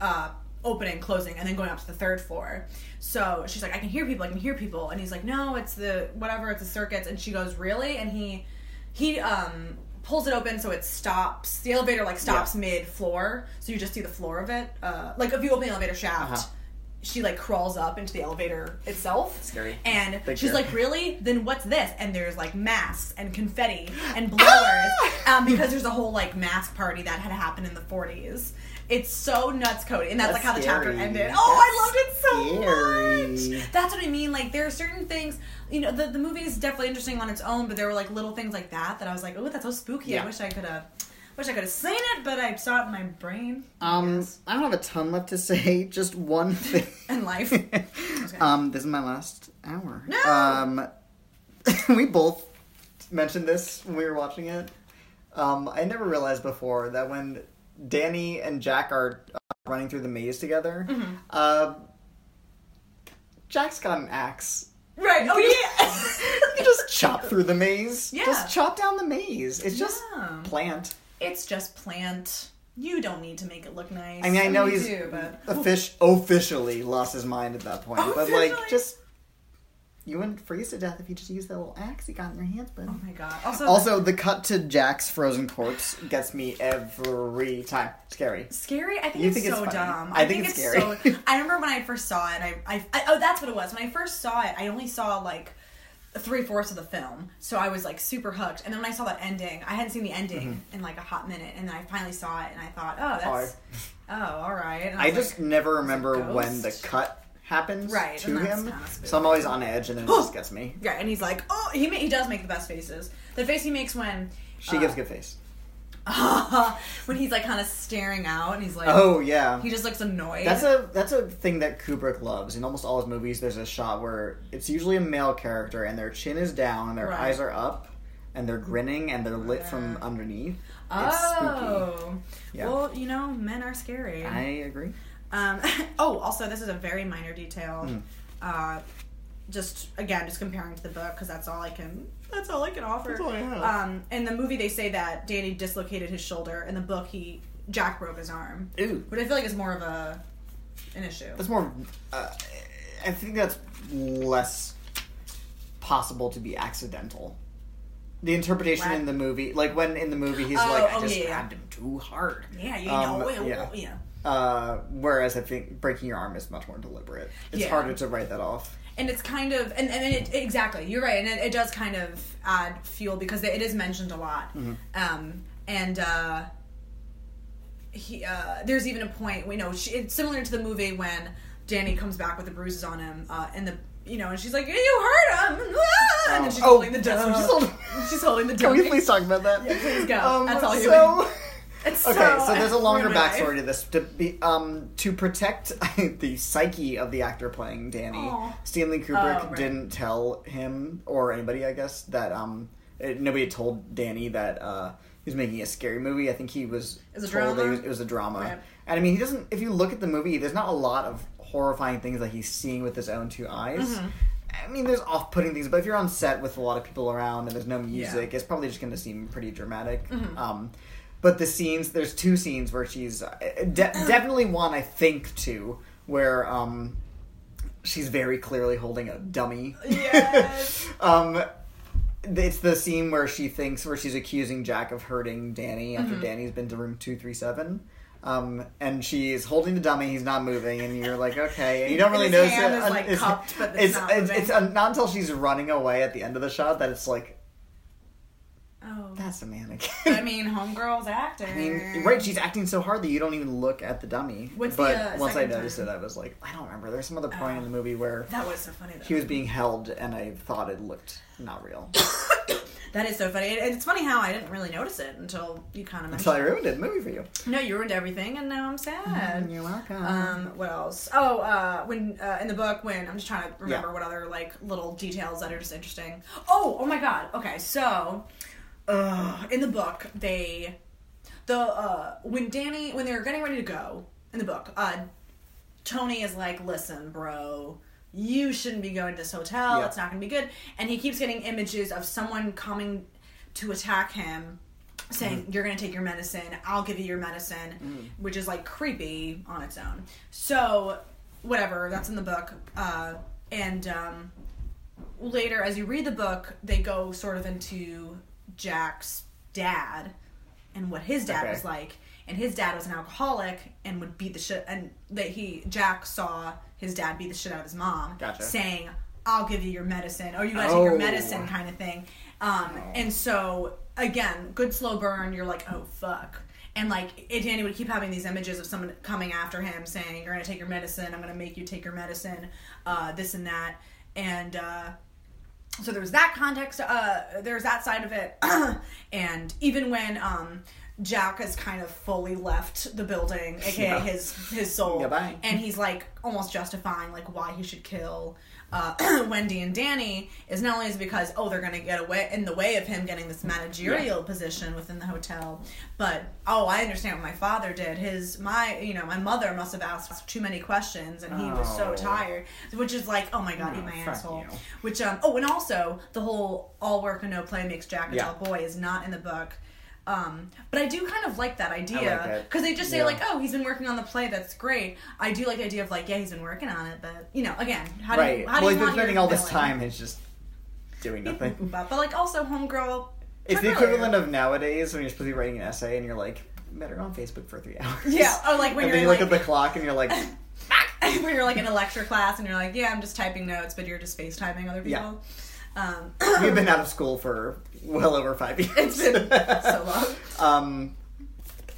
A: Uh, opening, closing, and then going up to the third floor. So she's like, I can hear people, I can hear people. And he's like, No, it's the whatever, it's the circuits. And she goes, Really? And he he um pulls it open so it stops. The elevator like stops
B: Yeah.
A: mid floor, so you just see the floor of it. Uh, like if you open the elevator shaft.
B: Uh-huh.
A: She like crawls up into the elevator itself.
B: Scary.
A: And
B: Big
A: she's like, "Really? Then what's this?" And there's like masks and confetti and blowers, um, because there's a whole like mask party that had happened in the 40s. It's so nuts, Cody, and that's,
B: That's
A: like how the chapter ended. Oh, I loved it so
B: scary.
A: much. That's what I mean. Like there are certain things. You know, the the movie is definitely interesting on its own, but there were like little things like that that I was like, "Oh, that's so spooky."
B: Yeah.
A: I wish I could have. Wish I could have seen it, but I saw it in my brain.
B: Um,
A: Yes.
B: I don't have a ton left to say. Just one thing.
A: in life.
B: um, this is my last hour.
A: No!
B: Um, we both mentioned this when we were watching it. Um, I never realized before that when Danny and Jack are uh, running through the maze together,
A: Mm-hmm.
B: uh, Jack's got an axe.
A: right. Oh yeah.
B: you just chop through the maze.
A: Yeah.
B: Just chop down the maze. It's just
A: Yeah.
B: plant.
A: it's just plant. You don't need to make it look nice.
B: I mean, I know
A: you
B: he's
A: do, but
B: offic- officially lost his mind at that point, but like, just you wouldn't freeze to death if you just used that little axe you got in your hands, but.
A: oh my god. Also,
B: Also, the cut to Jack's frozen corpse gets me every time. Scary.
A: Scary? I think
B: You
A: it's
B: think
A: so
B: funny.
A: dumb.
B: I think it's scary.
A: so. I remember when I first saw it. I, I, I oh, that's what it was. When I first saw it, I only saw like three fourths of the film, so I was like super hooked. And then when I saw that ending, I hadn't seen the ending mm-hmm. in like a hot minute, and then I finally saw it, and I thought, oh, that's oh, all right. And
B: I
A: was
B: just
A: like,
B: never remember when the cut happens
A: Right,
B: to him, so I'm always on edge, and then it just gets me.
A: yeah, and he's like, oh, he ma- he does make the best faces. The face he makes when
B: She
A: uh,
B: gives a good face.
A: when he's like kind of staring out, and he's like,
B: Oh yeah,
A: he just looks annoyed.
B: That's a that's a thing that Kubrick loves. In almost all his movies, there's a shot where it's usually a male character and their chin is down and their
A: Right.
B: eyes are up and they're grinning and they're lit from underneath. It's
A: oh,
B: Yeah.
A: well, you know, men are scary.
B: I agree.
A: Um, oh, also, this is a very minor detail.
B: Hmm.
A: Uh, just again, just comparing to the book because that's all I can. That's all I can offer.
B: That's all I have.
A: Um, in the movie, they say that Danny dislocated his shoulder. In the book, he Jack broke his arm.
B: Ooh,
A: But I feel like it's more of a an issue.
B: that's more. Uh, I think that's less possible to be accidental. The interpretation
A: What?
B: in the movie, like when in the movie he's
A: Oh,
B: like, I
A: oh,
B: just
A: yeah, yeah.
B: grabbed him too hard.
A: yeah, you
B: Um,
A: know,
B: yeah.
A: yeah.
B: Uh, whereas I think breaking your arm is much more deliberate. It's
A: Yeah.
B: harder to write that off.
A: and it's kind of and, and it, exactly you're right and it, it does kind of add fuel because it is mentioned a lot
B: Mm-hmm.
A: um and uh he uh there's even a point we know she, it's similar to the movie when danny comes back with the bruises on him uh and the you know and she's like you hurt him Ah! and then she's
B: Oh,
A: holding the dummy
B: what she's holding.
A: she's holding the
B: Can we please talk about that?
A: Yeah, please go.
B: Um,
A: That's all you
B: so,
A: it's
B: Okay,
A: so,
B: so there's a longer backstory to this. To be um to protect the psyche of the actor playing Danny,
A: Aw.
B: Stanley Kubrick
A: Oh, right.
B: didn't tell him or anybody, I guess, that um it, nobody had told Danny that uh he was making a scary movie. I think he was
A: It was a
B: told that
A: drama?
B: It, was, it was a drama,
A: Right.
B: and I mean he doesn't. If you look at the movie, there's not a lot of horrifying things that he's seeing with his own two eyes.
A: Mm-hmm.
B: I mean, there's off-putting things, but if you're on set with a lot of people around and there's no music, it's probably just going to seem pretty dramatic.
A: Mm-hmm.
B: Um, but the scenes, there's two scenes where she's uh, de- definitely one I think two where um, she's very clearly holding a dummy.
A: Yes.
B: um, it's the scene where she thinks where she's accusing Jack of hurting Danny
A: Mm-hmm.
B: after Danny's been to room two three seven. Um, and she's holding the dummy. He's not moving, and you're like, okay. And you don't really notice it.
A: is, like, cupped, it's
B: it's it's,
A: moving.
B: it's not until she's running away at the end of the shot that it's like,
A: oh
B: that's a mannequin.
A: i mean homegirl's acting
B: I mean, right? She's acting so hard that you don't even look at the dummy.
A: What's
B: but
A: the, uh,
B: once I noticed
A: time?
B: it, I was like, I don't remember. There's some other point
A: Oh.
B: in the movie where
A: that was so funny though
B: he was being held, and I thought it looked not real
A: That is so funny. It- It's funny how I didn't really notice it until you kind of mentioned.
B: until I ruined it. Movie for you.
A: No, you ruined everything, and now I'm sad.
B: You're welcome.
A: Um, what else? Oh, uh, when uh, in the book, when I'm just trying to remember
B: Yeah.
A: what other like little details that are just interesting. Oh, oh my god. Okay, so, uh, in the book, they, the uh, when Danny when they're getting ready to go in the book, uh, Tony is like, "Listen, bro." You shouldn't be going to this hotel.
B: Yeah.
A: It's not going to be good. And he keeps getting images of someone coming to attack him saying
B: Mm-hmm.
A: you're gonna take your medicine i'll give you your medicine
B: Mm.
A: which is like creepy on its own so whatever that's in the book uh, and um, later as you read the book they go sort of into jack's dad and what his dad
B: Okay.
A: was like. And his dad was an alcoholic and would beat the shit. And that he Jack saw his dad beat the shit out of his mom,
B: Gotcha.
A: saying, "I'll give you your medicine," or "You gotta take your
B: Oh.
A: medicine," kind of thing. Um, And so again, good slow burn. You're like, "Oh fuck." And like, Danny would keep having these images of someone coming after him, saying, "You're gonna take your medicine. I'm gonna make you take your medicine." Uh, this and that, and uh, so there was that context uh there's that side of it and even when um Jack has kind of fully left the building, aka
B: Yeah.
A: his his soul,
B: Goodbye.
A: and he's like almost justifying like why he should kill uh, Wendy and Danny is not only is because oh they're gonna get away in the way of him getting this managerial position within the hotel, but oh I understand what my father did. His my you know my mother must have asked too many questions and he was so
B: Oh.
A: tired, which is like oh my god eat
B: Oh,
A: my asshole.
B: you.
A: Which um oh and also the whole all work and no play makes Jack a
B: Yeah.
A: dull boy is not in the book. Um, but I do kind of like that idea because they just say
B: Yeah.
A: like, "Oh, he's been working on the play. That's great." I do like the idea of like, "Yeah, he's been working on it," but you know, again, how do
B: right.
A: you how do
B: well,
A: you
B: he's been spending all this time. It's just doing nothing.
A: But, but like also, homegirl.
B: It's the equivalent of nowadays when you're supposed to be writing an essay and you're like, better on Facebook for three hours.
A: Yeah, or like when
B: and you
A: like,
B: look at the clock and you're like,
A: when you're like in a lecture class and you're like, "Yeah, I'm just typing notes," but you're just FaceTiming other
B: Yeah.
A: people. Um,
B: we've been out of school for well over five years.
A: It's been so long.
B: Um,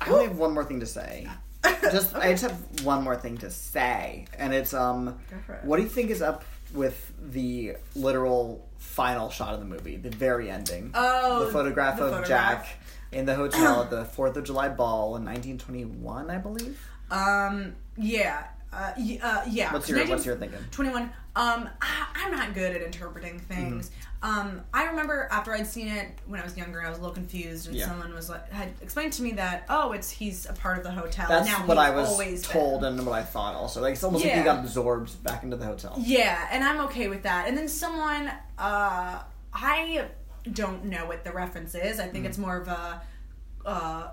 B: I only have one more thing to say. Just I just have one more thing to say, and it's um,
A: it.
B: what do you think is up with the literal final shot of the movie, the very ending?
A: Oh,
B: the photograph
A: the
B: of
A: photograph.
B: Jack in the hotel at the Fourth of July ball in 1921, I believe.
A: Um, yeah, uh, y- uh, yeah.
B: What's your What's your thinking?
A: 21 um I, i'm not good at interpreting things
B: Mm-hmm.
A: um i remember after i'd seen it when i was younger i was a little confused and
B: Yeah.
A: someone was like had explained to me that oh it's he's a part of the hotel
B: That's
A: now
B: what I was
A: always
B: told
A: been.
B: and what I thought also. Like it's almost like he got absorbed back into the hotel.
A: yeah and i'm okay with that and then someone uh i don't know what the reference is i think
B: Mm-hmm.
A: it's more of a uh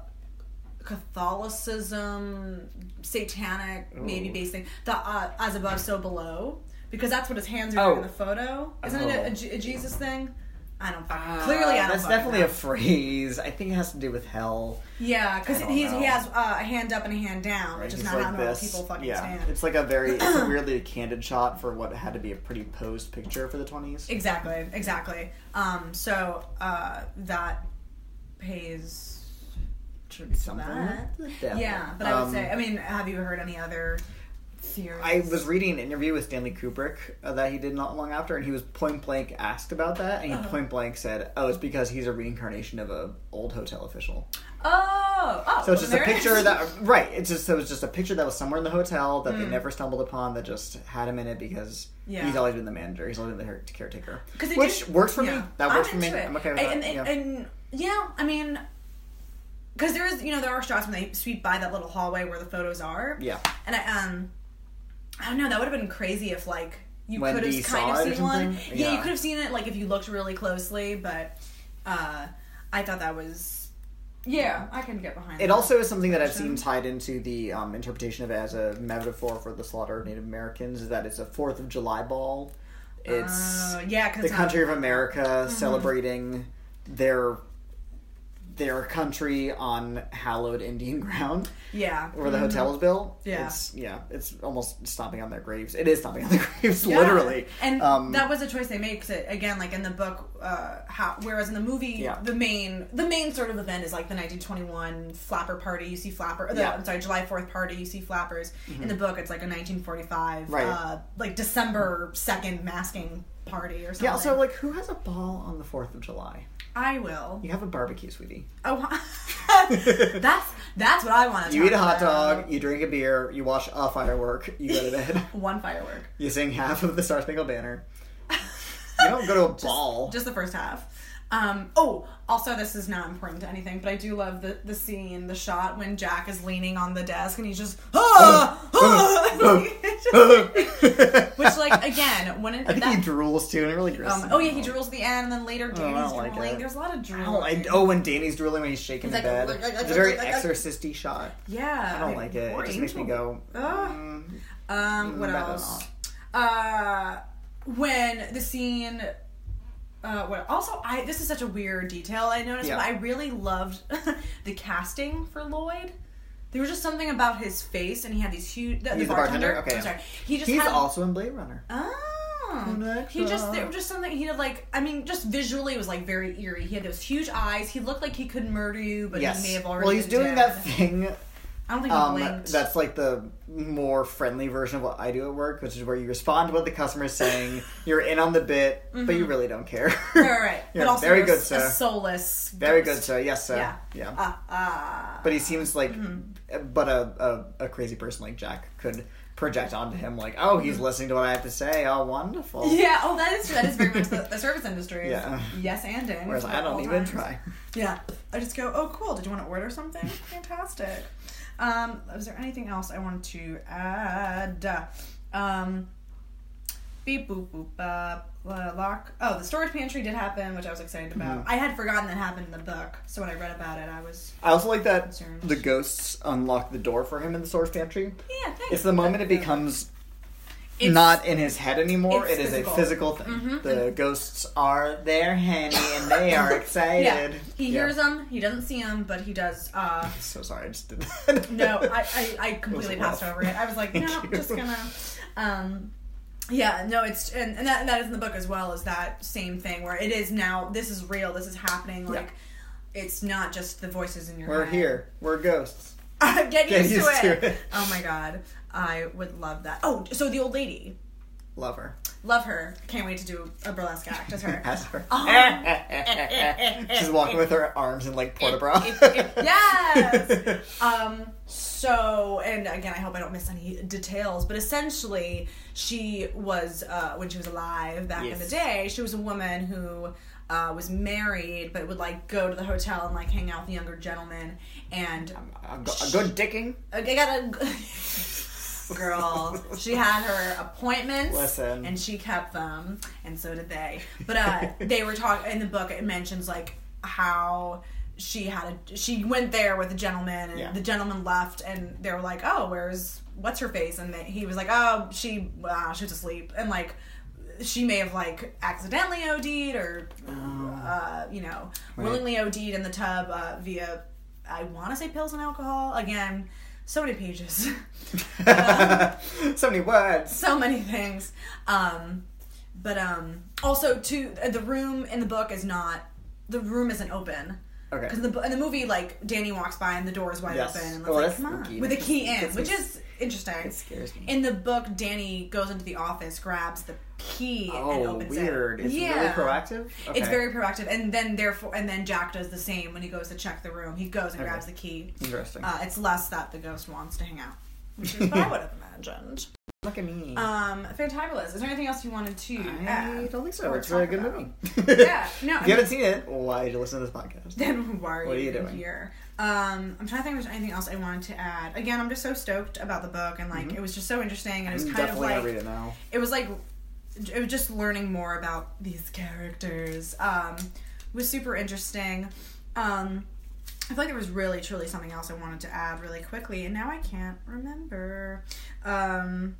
A: catholicism satanic maybe
B: Ooh.
A: based thing the uh, as above so below because that's what his hands are doing in
B: Oh.
A: the photo isn't it a,
B: Oh.
A: a jesus thing i don't fucking clearly i don't
B: That's definitely
A: know.
B: a phrase. I think it has to do with hell.
A: yeah because
B: I don't
A: he's he has uh, a hand up and a hand down which is not how normal people fucking
B: yeah,
A: stand
B: it's like a very, it's a weirdly candid shot for what had to be a pretty posed picture for the twenties.
A: Exactly, exactly. Um, so uh, that pays tribute to
B: Something.
A: that.
B: Yeah.
A: Yeah, but I would
B: Um,
A: say, I mean, have you heard any other theories?
B: I was reading an interview with Stanley Kubrick uh, that he did not long after, and he was point blank asked about that, and he
A: Uh-huh.
B: point blank said, "Oh, it's because he's a reincarnation of a old hotel official."
A: Oh, oh.
B: So it's just a picture
A: is.
B: that right. It's just so it's just a picture that was somewhere in the hotel that they
A: Mm.
B: never stumbled upon that just had him in it because
A: Yeah.
B: he's always been the manager. He's always been the caretaker,
A: 'Cause they
B: which
A: do-
B: works for
A: yeah.
B: me. That works
A: I'm
B: for me.
A: it.
B: I'm okay with
A: and,
B: that.
A: And,
B: yeah.
A: and yeah, I mean, because there is, you know, there are shots when they sweep by that little hallway where the photos are.
B: yeah.
A: And I um I don't know, that would have been crazy if like you could have kind of seen one.
B: something?
A: Yeah. you could have seen it like if you looked really closely, but uh I thought that was yeah, I can get behind
B: It
A: that.
B: also is something that I've seen tied into the um, interpretation of it as a metaphor for the slaughter of Native Americans. Is that it's a Fourth of July ball. It's
A: Uh, yeah,
B: the country of America
A: Mm-hmm.
B: celebrating their their country on hallowed Indian ground
A: Yeah.
B: where the
A: Mhm.
B: hotel is built.
A: Yeah.
B: It's yeah, it's almost stomping on their graves. It is stomping on their graves,
A: Yeah.
B: literally.
A: And
B: Um,
A: that was a choice they made because again, like in the book, uh, how whereas in the movie,
B: Yeah.
A: the main the main sort of event is like the 1921 Flapper Party. You see Flapper. The,
B: Yeah. Mm-hmm.
A: I'm sorry, July 4th party. You see Flappers. In the book, it's like a 1945,
B: Right.
A: uh, like December 2nd masking party or something.
B: yeah, also like who has a ball on the Fourth of July?
A: I will.
B: You have a barbecue, sweetie.
A: Oh, that's that's what I want to. Do.
B: You eat a hot dog, you drink a beer, you watch a firework, you go to bed.
A: One firework.
B: You sing half of the Star Spangled Banner. You don't go to a ball.
A: Just the first half. Um, oh, also, this is not important to anything, but I do love the, the scene, the shot when Jack is leaning on the desk and he's just, ah, ah! Which, like, again, when it,
B: I think
A: that,
B: he drools too, and it really grosses
A: um, oh yeah, he drools at the end, and then later Danny's
B: don't like
A: drooling. There's a lot of
B: I
A: drooling.
B: don't. Oh, when Danny's drooling when he's shaking
A: He's
B: in
A: like,
B: bed.
A: like, like,
B: It's a very
A: like, like, like.
B: exorcisty shot.
A: Yeah,
B: I don't like it. It just makes me go. Mm,
A: Um, what
B: Mm,
A: else? Uh, when the scene uh, what also I this is such a weird detail I noticed,
B: Yeah.
A: but I really loved the casting for Lloyd. There was just something about his face, and he had these huge. The,
B: He's the bartender? Okay.
A: I'm sorry. He just
B: He's
A: had,
B: also in Blade Runner.
A: Oh. He just there was just something he did like I mean just visually it was like very eerie. He had those huge eyes. He looked like he could murder you, but
B: yes.
A: he may have already.
B: well, he's doing
A: dead.
B: that thing
A: I don't think he
B: Um,
A: blinked.
B: that's like the more friendly version of what I do at work, which is where you respond to what the customer is saying. You're in on the bit, but you really don't care.
A: Mm-hmm. right.
B: Yeah,
A: but also
B: very good,
A: a
B: sir.
A: soulless.
B: Very
A: ghost.
B: good, sir. Yes, sir.
A: Yeah.
B: yeah.
A: Ah, ah.
B: But he seems like,
A: Mm-hmm.
B: But a, a a crazy person like Jack could project onto him like, oh, he's listening to what I have to say. Oh, wonderful.
A: Mm-hmm. Yeah. Oh, that is that is very much the, the service industry.
B: Yeah.
A: Yes, and in.
B: Whereas I don't even
A: times.
B: try.
A: Yeah. I just go, oh, cool. Did you want to order something? Fantastic. Um, is there anything else I wanted to add? Um, beep boop boop bop uh, lock. Oh, the storage pantry did happen, which I was excited about.
B: Mm-hmm.
A: I had forgotten that happened in the book, so when I read about it, I was
B: I also like that
A: Concerned.
B: the ghosts unlock the door for him in the storage pantry.
A: yeah. Thanks.
B: It's the moment it becomes
A: It's-
B: not in his head anymore.
A: it's physical.
B: a physical thing.
A: Mhm.
B: The ghosts are there, Henny, and they are excited.
A: Yeah. He
B: Yeah.
A: hears them. He doesn't see them, but he does. Uh,
B: So sorry, I just did that.
A: no, I, I, I completely
B: rough.
A: passed over it. I was like, no. I'm just gonna. Um, yeah, no, it's and, and that that is in the book as well as that same thing where it is now. This is real. This is happening. Like, it's not just the voices in your head.
B: We're
A: head.
B: here. We're ghosts.
A: Get,
B: Get
A: used,
B: used
A: to,
B: to
A: it.
B: it.
A: Oh my god, I would love that. Oh, so the old lady,
B: Love her.
A: love her. Can't wait to do a burlesque act as her.
B: As her.
A: Oh.
B: Eh, eh, eh, She's walking with her arms in like port de bras.
A: yes. Um. So, and again, I hope I don't miss any details, but essentially, she was uh, when she was alive back in the day. She was a woman who. Uh, was married, but would like go to the hotel and like hang out with younger gentlemen. And
B: a, a good dicking.
A: I got a girl. She had her appointments,
B: Listen.
A: and she kept them, and so did they. But uh, they were talking in the book. It mentions like how she had a she went there with a gentleman, and
B: Yeah.
A: the gentleman left, and they were like, "Oh, where's what's her face?" And they, he was like, "Oh, she uh, she was asleep," and like. She may have like accidentally OD'd or, uh, you know,
B: Right.
A: willingly OD'd in the tub uh, via, I want to say pills and alcohol. Again, so many pages.
B: so many words.
A: so many things. Um, but um, also to uh, the room in the book is not. The room isn't open.
B: Okay.
A: Because in the, in the movie, like Danny walks by and the door is wide
B: Yes.
A: open, and
B: Oh,
A: like, come on, with a key in, which is interesting.
B: It scares me.
A: In the book, Danny goes into the office, grabs the key, and
B: oh,
A: opens
B: weird.
A: it.
B: It's
A: yeah.
B: really proactive. Okay.
A: It's very proactive, and then therefore, and then Jack does the same when he goes to check the room. He goes and
B: Okay.
A: grabs the key.
B: interesting.
A: Uh, it's less that the ghost wants to hang out, which is what I would have imagined.
B: Look at me.
A: Um, fantabulous. Is there anything else you wanted to
B: I
A: add?
B: don't think so. It's a really good
A: about?
B: movie.
A: Yeah, no,
B: If you haven't seen it, why did you listen to this podcast?
A: Then why are
B: What are
A: you,
B: you doing?
A: here? Um, I'm trying to think if there's anything else I wanted to add. Again, I'm just so stoked about the book, and like it was just so interesting, and it was kind of like
B: it now.
A: it was like it was just learning more about these characters um was super interesting. Um i feel like there was really truly something else i wanted to add really quickly and now i can't remember. Um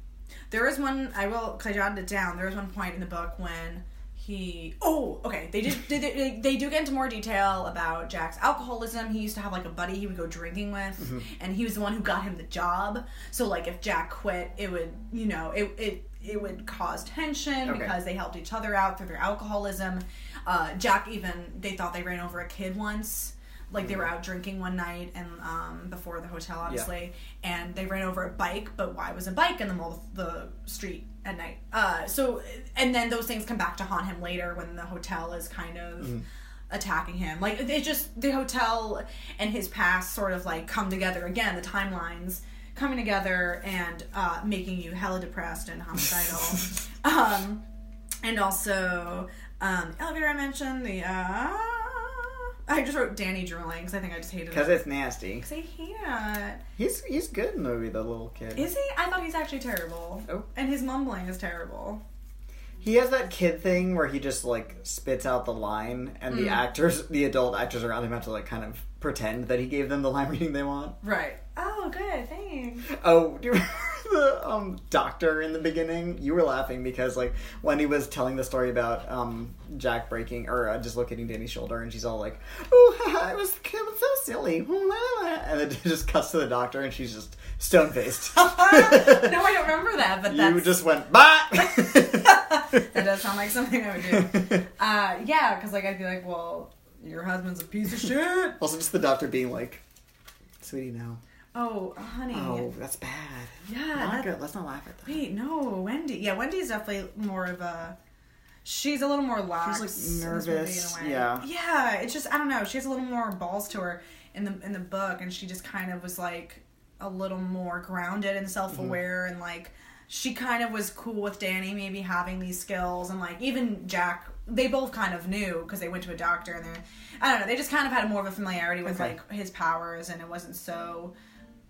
A: there was one i will because i jotted it down there was one point in the book when he oh okay they did they, they, they do get into more detail about jack's alcoholism. He used to have like a buddy he would go drinking with and he was the one who got him the job. So like if jack quit it would you know it it it would cause tension
B: Okay.
A: because they helped each other out through their alcoholism. Uh, jack even they thought they ran over a kid once. Like they were out drinking one night and um, before the hotel obviously. And they ran over a bike but why was a bike in the middle of the street at night? Uh, so and then those things come back to haunt him later when the hotel is kind of attacking him. Like it just the hotel and his past sort of like come together again the timelines coming together and uh, making you hella depressed and homicidal um, and also um, elevator i mentioned the uh, i just wrote danny drooling because i think i just hated
B: Because
A: it
B: it's nasty.
A: because i hate it
B: He's he's good in the movie, the little kid.
A: is he i thought he's actually terrible
B: Oh.
A: and his mumbling is terrible
B: He has that kid thing where he just like spits out the line, and
A: Mm.
B: the actors, the adult actors around him, have to like kind of pretend that he gave them the line reading they want.
A: right oh good thanks
B: Oh, do you remember the um, doctor in the beginning, you were laughing because like when he was telling the story about um, Jack breaking or uh, dislocating Danny's shoulder, and she's all like, "Oh, I was, it was so silly," and then it just cuts to the doctor, and she's just stone faced.
A: no, I don't remember that, but
B: you just went, "Bah."
A: that does sound like something I would do. Uh, yeah, because like I'd be like, well, your husband's a piece of shit.
B: also, just the doctor being like, "Sweetie, no."
A: Oh, honey.
B: Oh, that's bad.
A: Yeah,
B: Not good. Let's not laugh at that.
A: Wait, no, Wendy. Yeah, Wendy's definitely more of a. She's a little more lax.
B: like,
A: in movie
B: nervous, yeah.
A: Yeah, it's just I don't know. She has a little more balls to her in the in the book, and she just kind of was like a little more grounded and self aware,
B: Mm-hmm.
A: and like she kind of was cool with Danny maybe having these skills, and like even Jack. They both kind of knew because they went to a doctor, and they're—I don't know. They just kind of had more of a familiarity with
B: Okay.
A: like his powers, and it wasn't so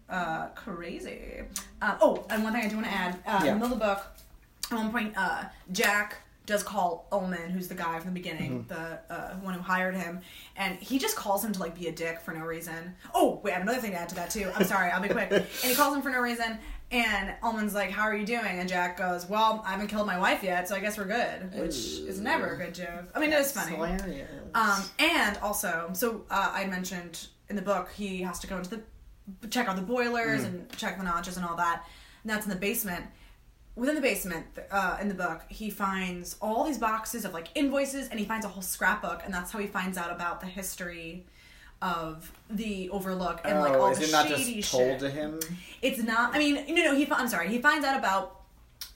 A: uh, crazy. Uh, oh, and one thing I do want to add uh,
B: Yeah.
A: in the middle of the book, at one point, uh, Jack does call Ullman, who's the guy from the beginning,
B: Mm-hmm.
A: the uh, one who hired him, and he just calls him to like be a dick for no reason. Oh, wait, I have another thing to add to that too. I'm sorry, I'll be quick. And he calls him for no reason, and Ullman's like, "How are you doing?" And Jack goes, "Well, I haven't killed my wife yet, so I guess we're good," which is never a good joke. I mean, it is funny.
B: Hilarious.
A: Um, and also, so uh, I mentioned in the book he has to go into the check out the boilers and check the notches and all that. And that's in the basement. Within the basement, uh, in the book, he finds all these boxes of like invoices, and he finds a whole scrapbook, and that's how he finds out about the history of the Overlook and like oh, all
B: oh, is
A: the
B: it not
A: shady
B: just
A: shit.
B: told to him?
A: It's not. I mean, no, no. He. fi- I'm sorry. He finds out about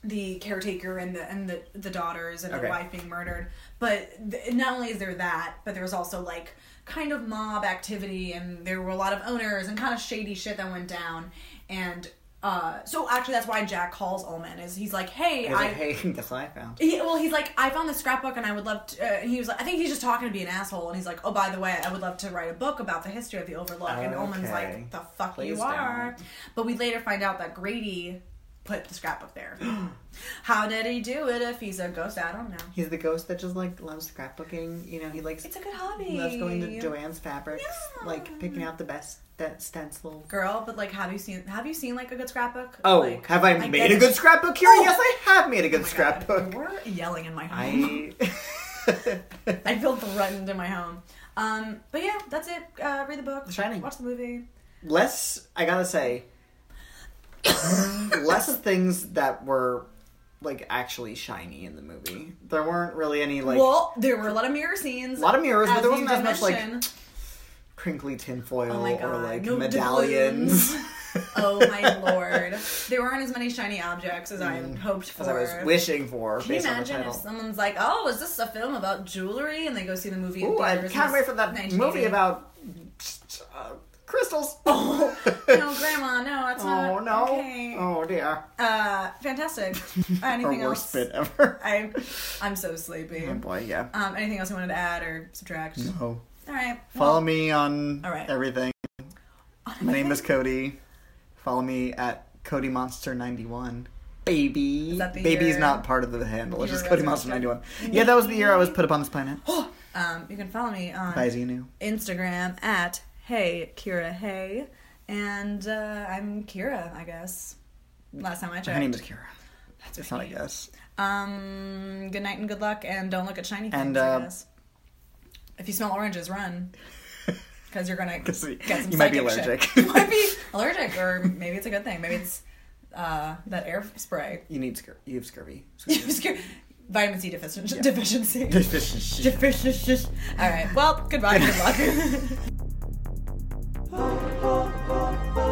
A: the caretaker and the and the the daughters and
B: Okay.
A: the wife being murdered. But th- not only is there that, but there was also like kind of mob activity, and there were a lot of owners and kind of shady shit that went down. And uh, so actually, that's why Jack calls Ullman. Is he's like, hey, I.
B: like, hey, that's what I found.
A: He, well, he's like, I found this scrapbook and I would love to. Uh, he was like, I think he's just talking to be an asshole. And he's like, oh, by the way, I would love to write a book about the history of the Overlook. And Ullman's
B: Okay.
A: like, the fuck
B: Please
A: you are.
B: don't.
A: But we later find out that Grady put the scrapbook there. How did he do it if he's a ghost? I don't know.
B: He's the ghost that just like loves scrapbooking. You know, he likes
A: It's a good hobby.
B: loves going to Joanne's Fabrics,
A: Yeah.
B: like picking out the best that stencil.
A: Girl, but like, have you seen? Have you seen like a good scrapbook?
B: Oh,
A: Like,
B: have I,
A: I
B: made a good scrapbook, Kira?
A: Oh!
B: Yes, I have made a good
A: Oh my God,
B: scrapbook.
A: We're yelling in my home.
B: I.
A: I feel threatened in my home. Um, but yeah, that's it. Uh, read the book.
B: The Shining.
A: Watch the movie.
B: less I gotta say less things that were like actually shiny in the movie. There weren't really any like
A: well, there were a lot of mirror scenes.
B: a lot of mirrors, but there wasn't as much like crinkly tinfoil
A: Oh
B: or like
A: no
B: medallions.
A: oh my lord, there weren't as many shiny objects as I hoped for.
B: As I was wishing for
A: Can you
B: based on the
A: imagine if someone's like, "Oh, is this a film about jewelry?" and they go see the movie?
B: Ooh, I can't wait for that movie about uh, crystals.
A: Oh no, Grandma, no, that's
B: Oh
A: not.
B: no!
A: Okay.
B: Oh dear!
A: Uh, fantastic. Uh, anything
B: Our
A: else?
B: worst bit ever.
A: I, I'm so sleepy.
B: Oh boy, yeah.
A: Um, anything else you wanted to add or subtract?
B: No.
A: All right.
B: Follow
A: well,
B: me on
A: all right.
B: everything. My name is Cody. Follow me at Cody Monster ninety one. Baby.
A: Is that the
B: Baby's
A: year
B: not part of the handle. It's just Cody Monster ninety one. Yeah, that was the year I was put upon this planet.
A: Um, you can follow me on
B: By
A: Instagram at Hey Kira Hey, and uh, I'm Kira, I guess. Last time I checked.
B: Her name is Kira.
A: That's
B: It's
A: my
B: not a guess.
A: Um, good night and good luck, and don't look at shiny things.
B: And,
A: I
B: uh,
A: guess. If you smell oranges, run. Because you're gonna get some
B: you might be
A: psychic shit.
B: allergic.
A: you might be allergic, or maybe it's a good thing. Maybe it's uh, that air spray.
B: You need scur- you have scurvy.
A: Vitamin C deficiency. Deficiency.
B: Deficiency.
A: Deficiency. All right. Well, goodbye. Good luck. Oh bo, bo.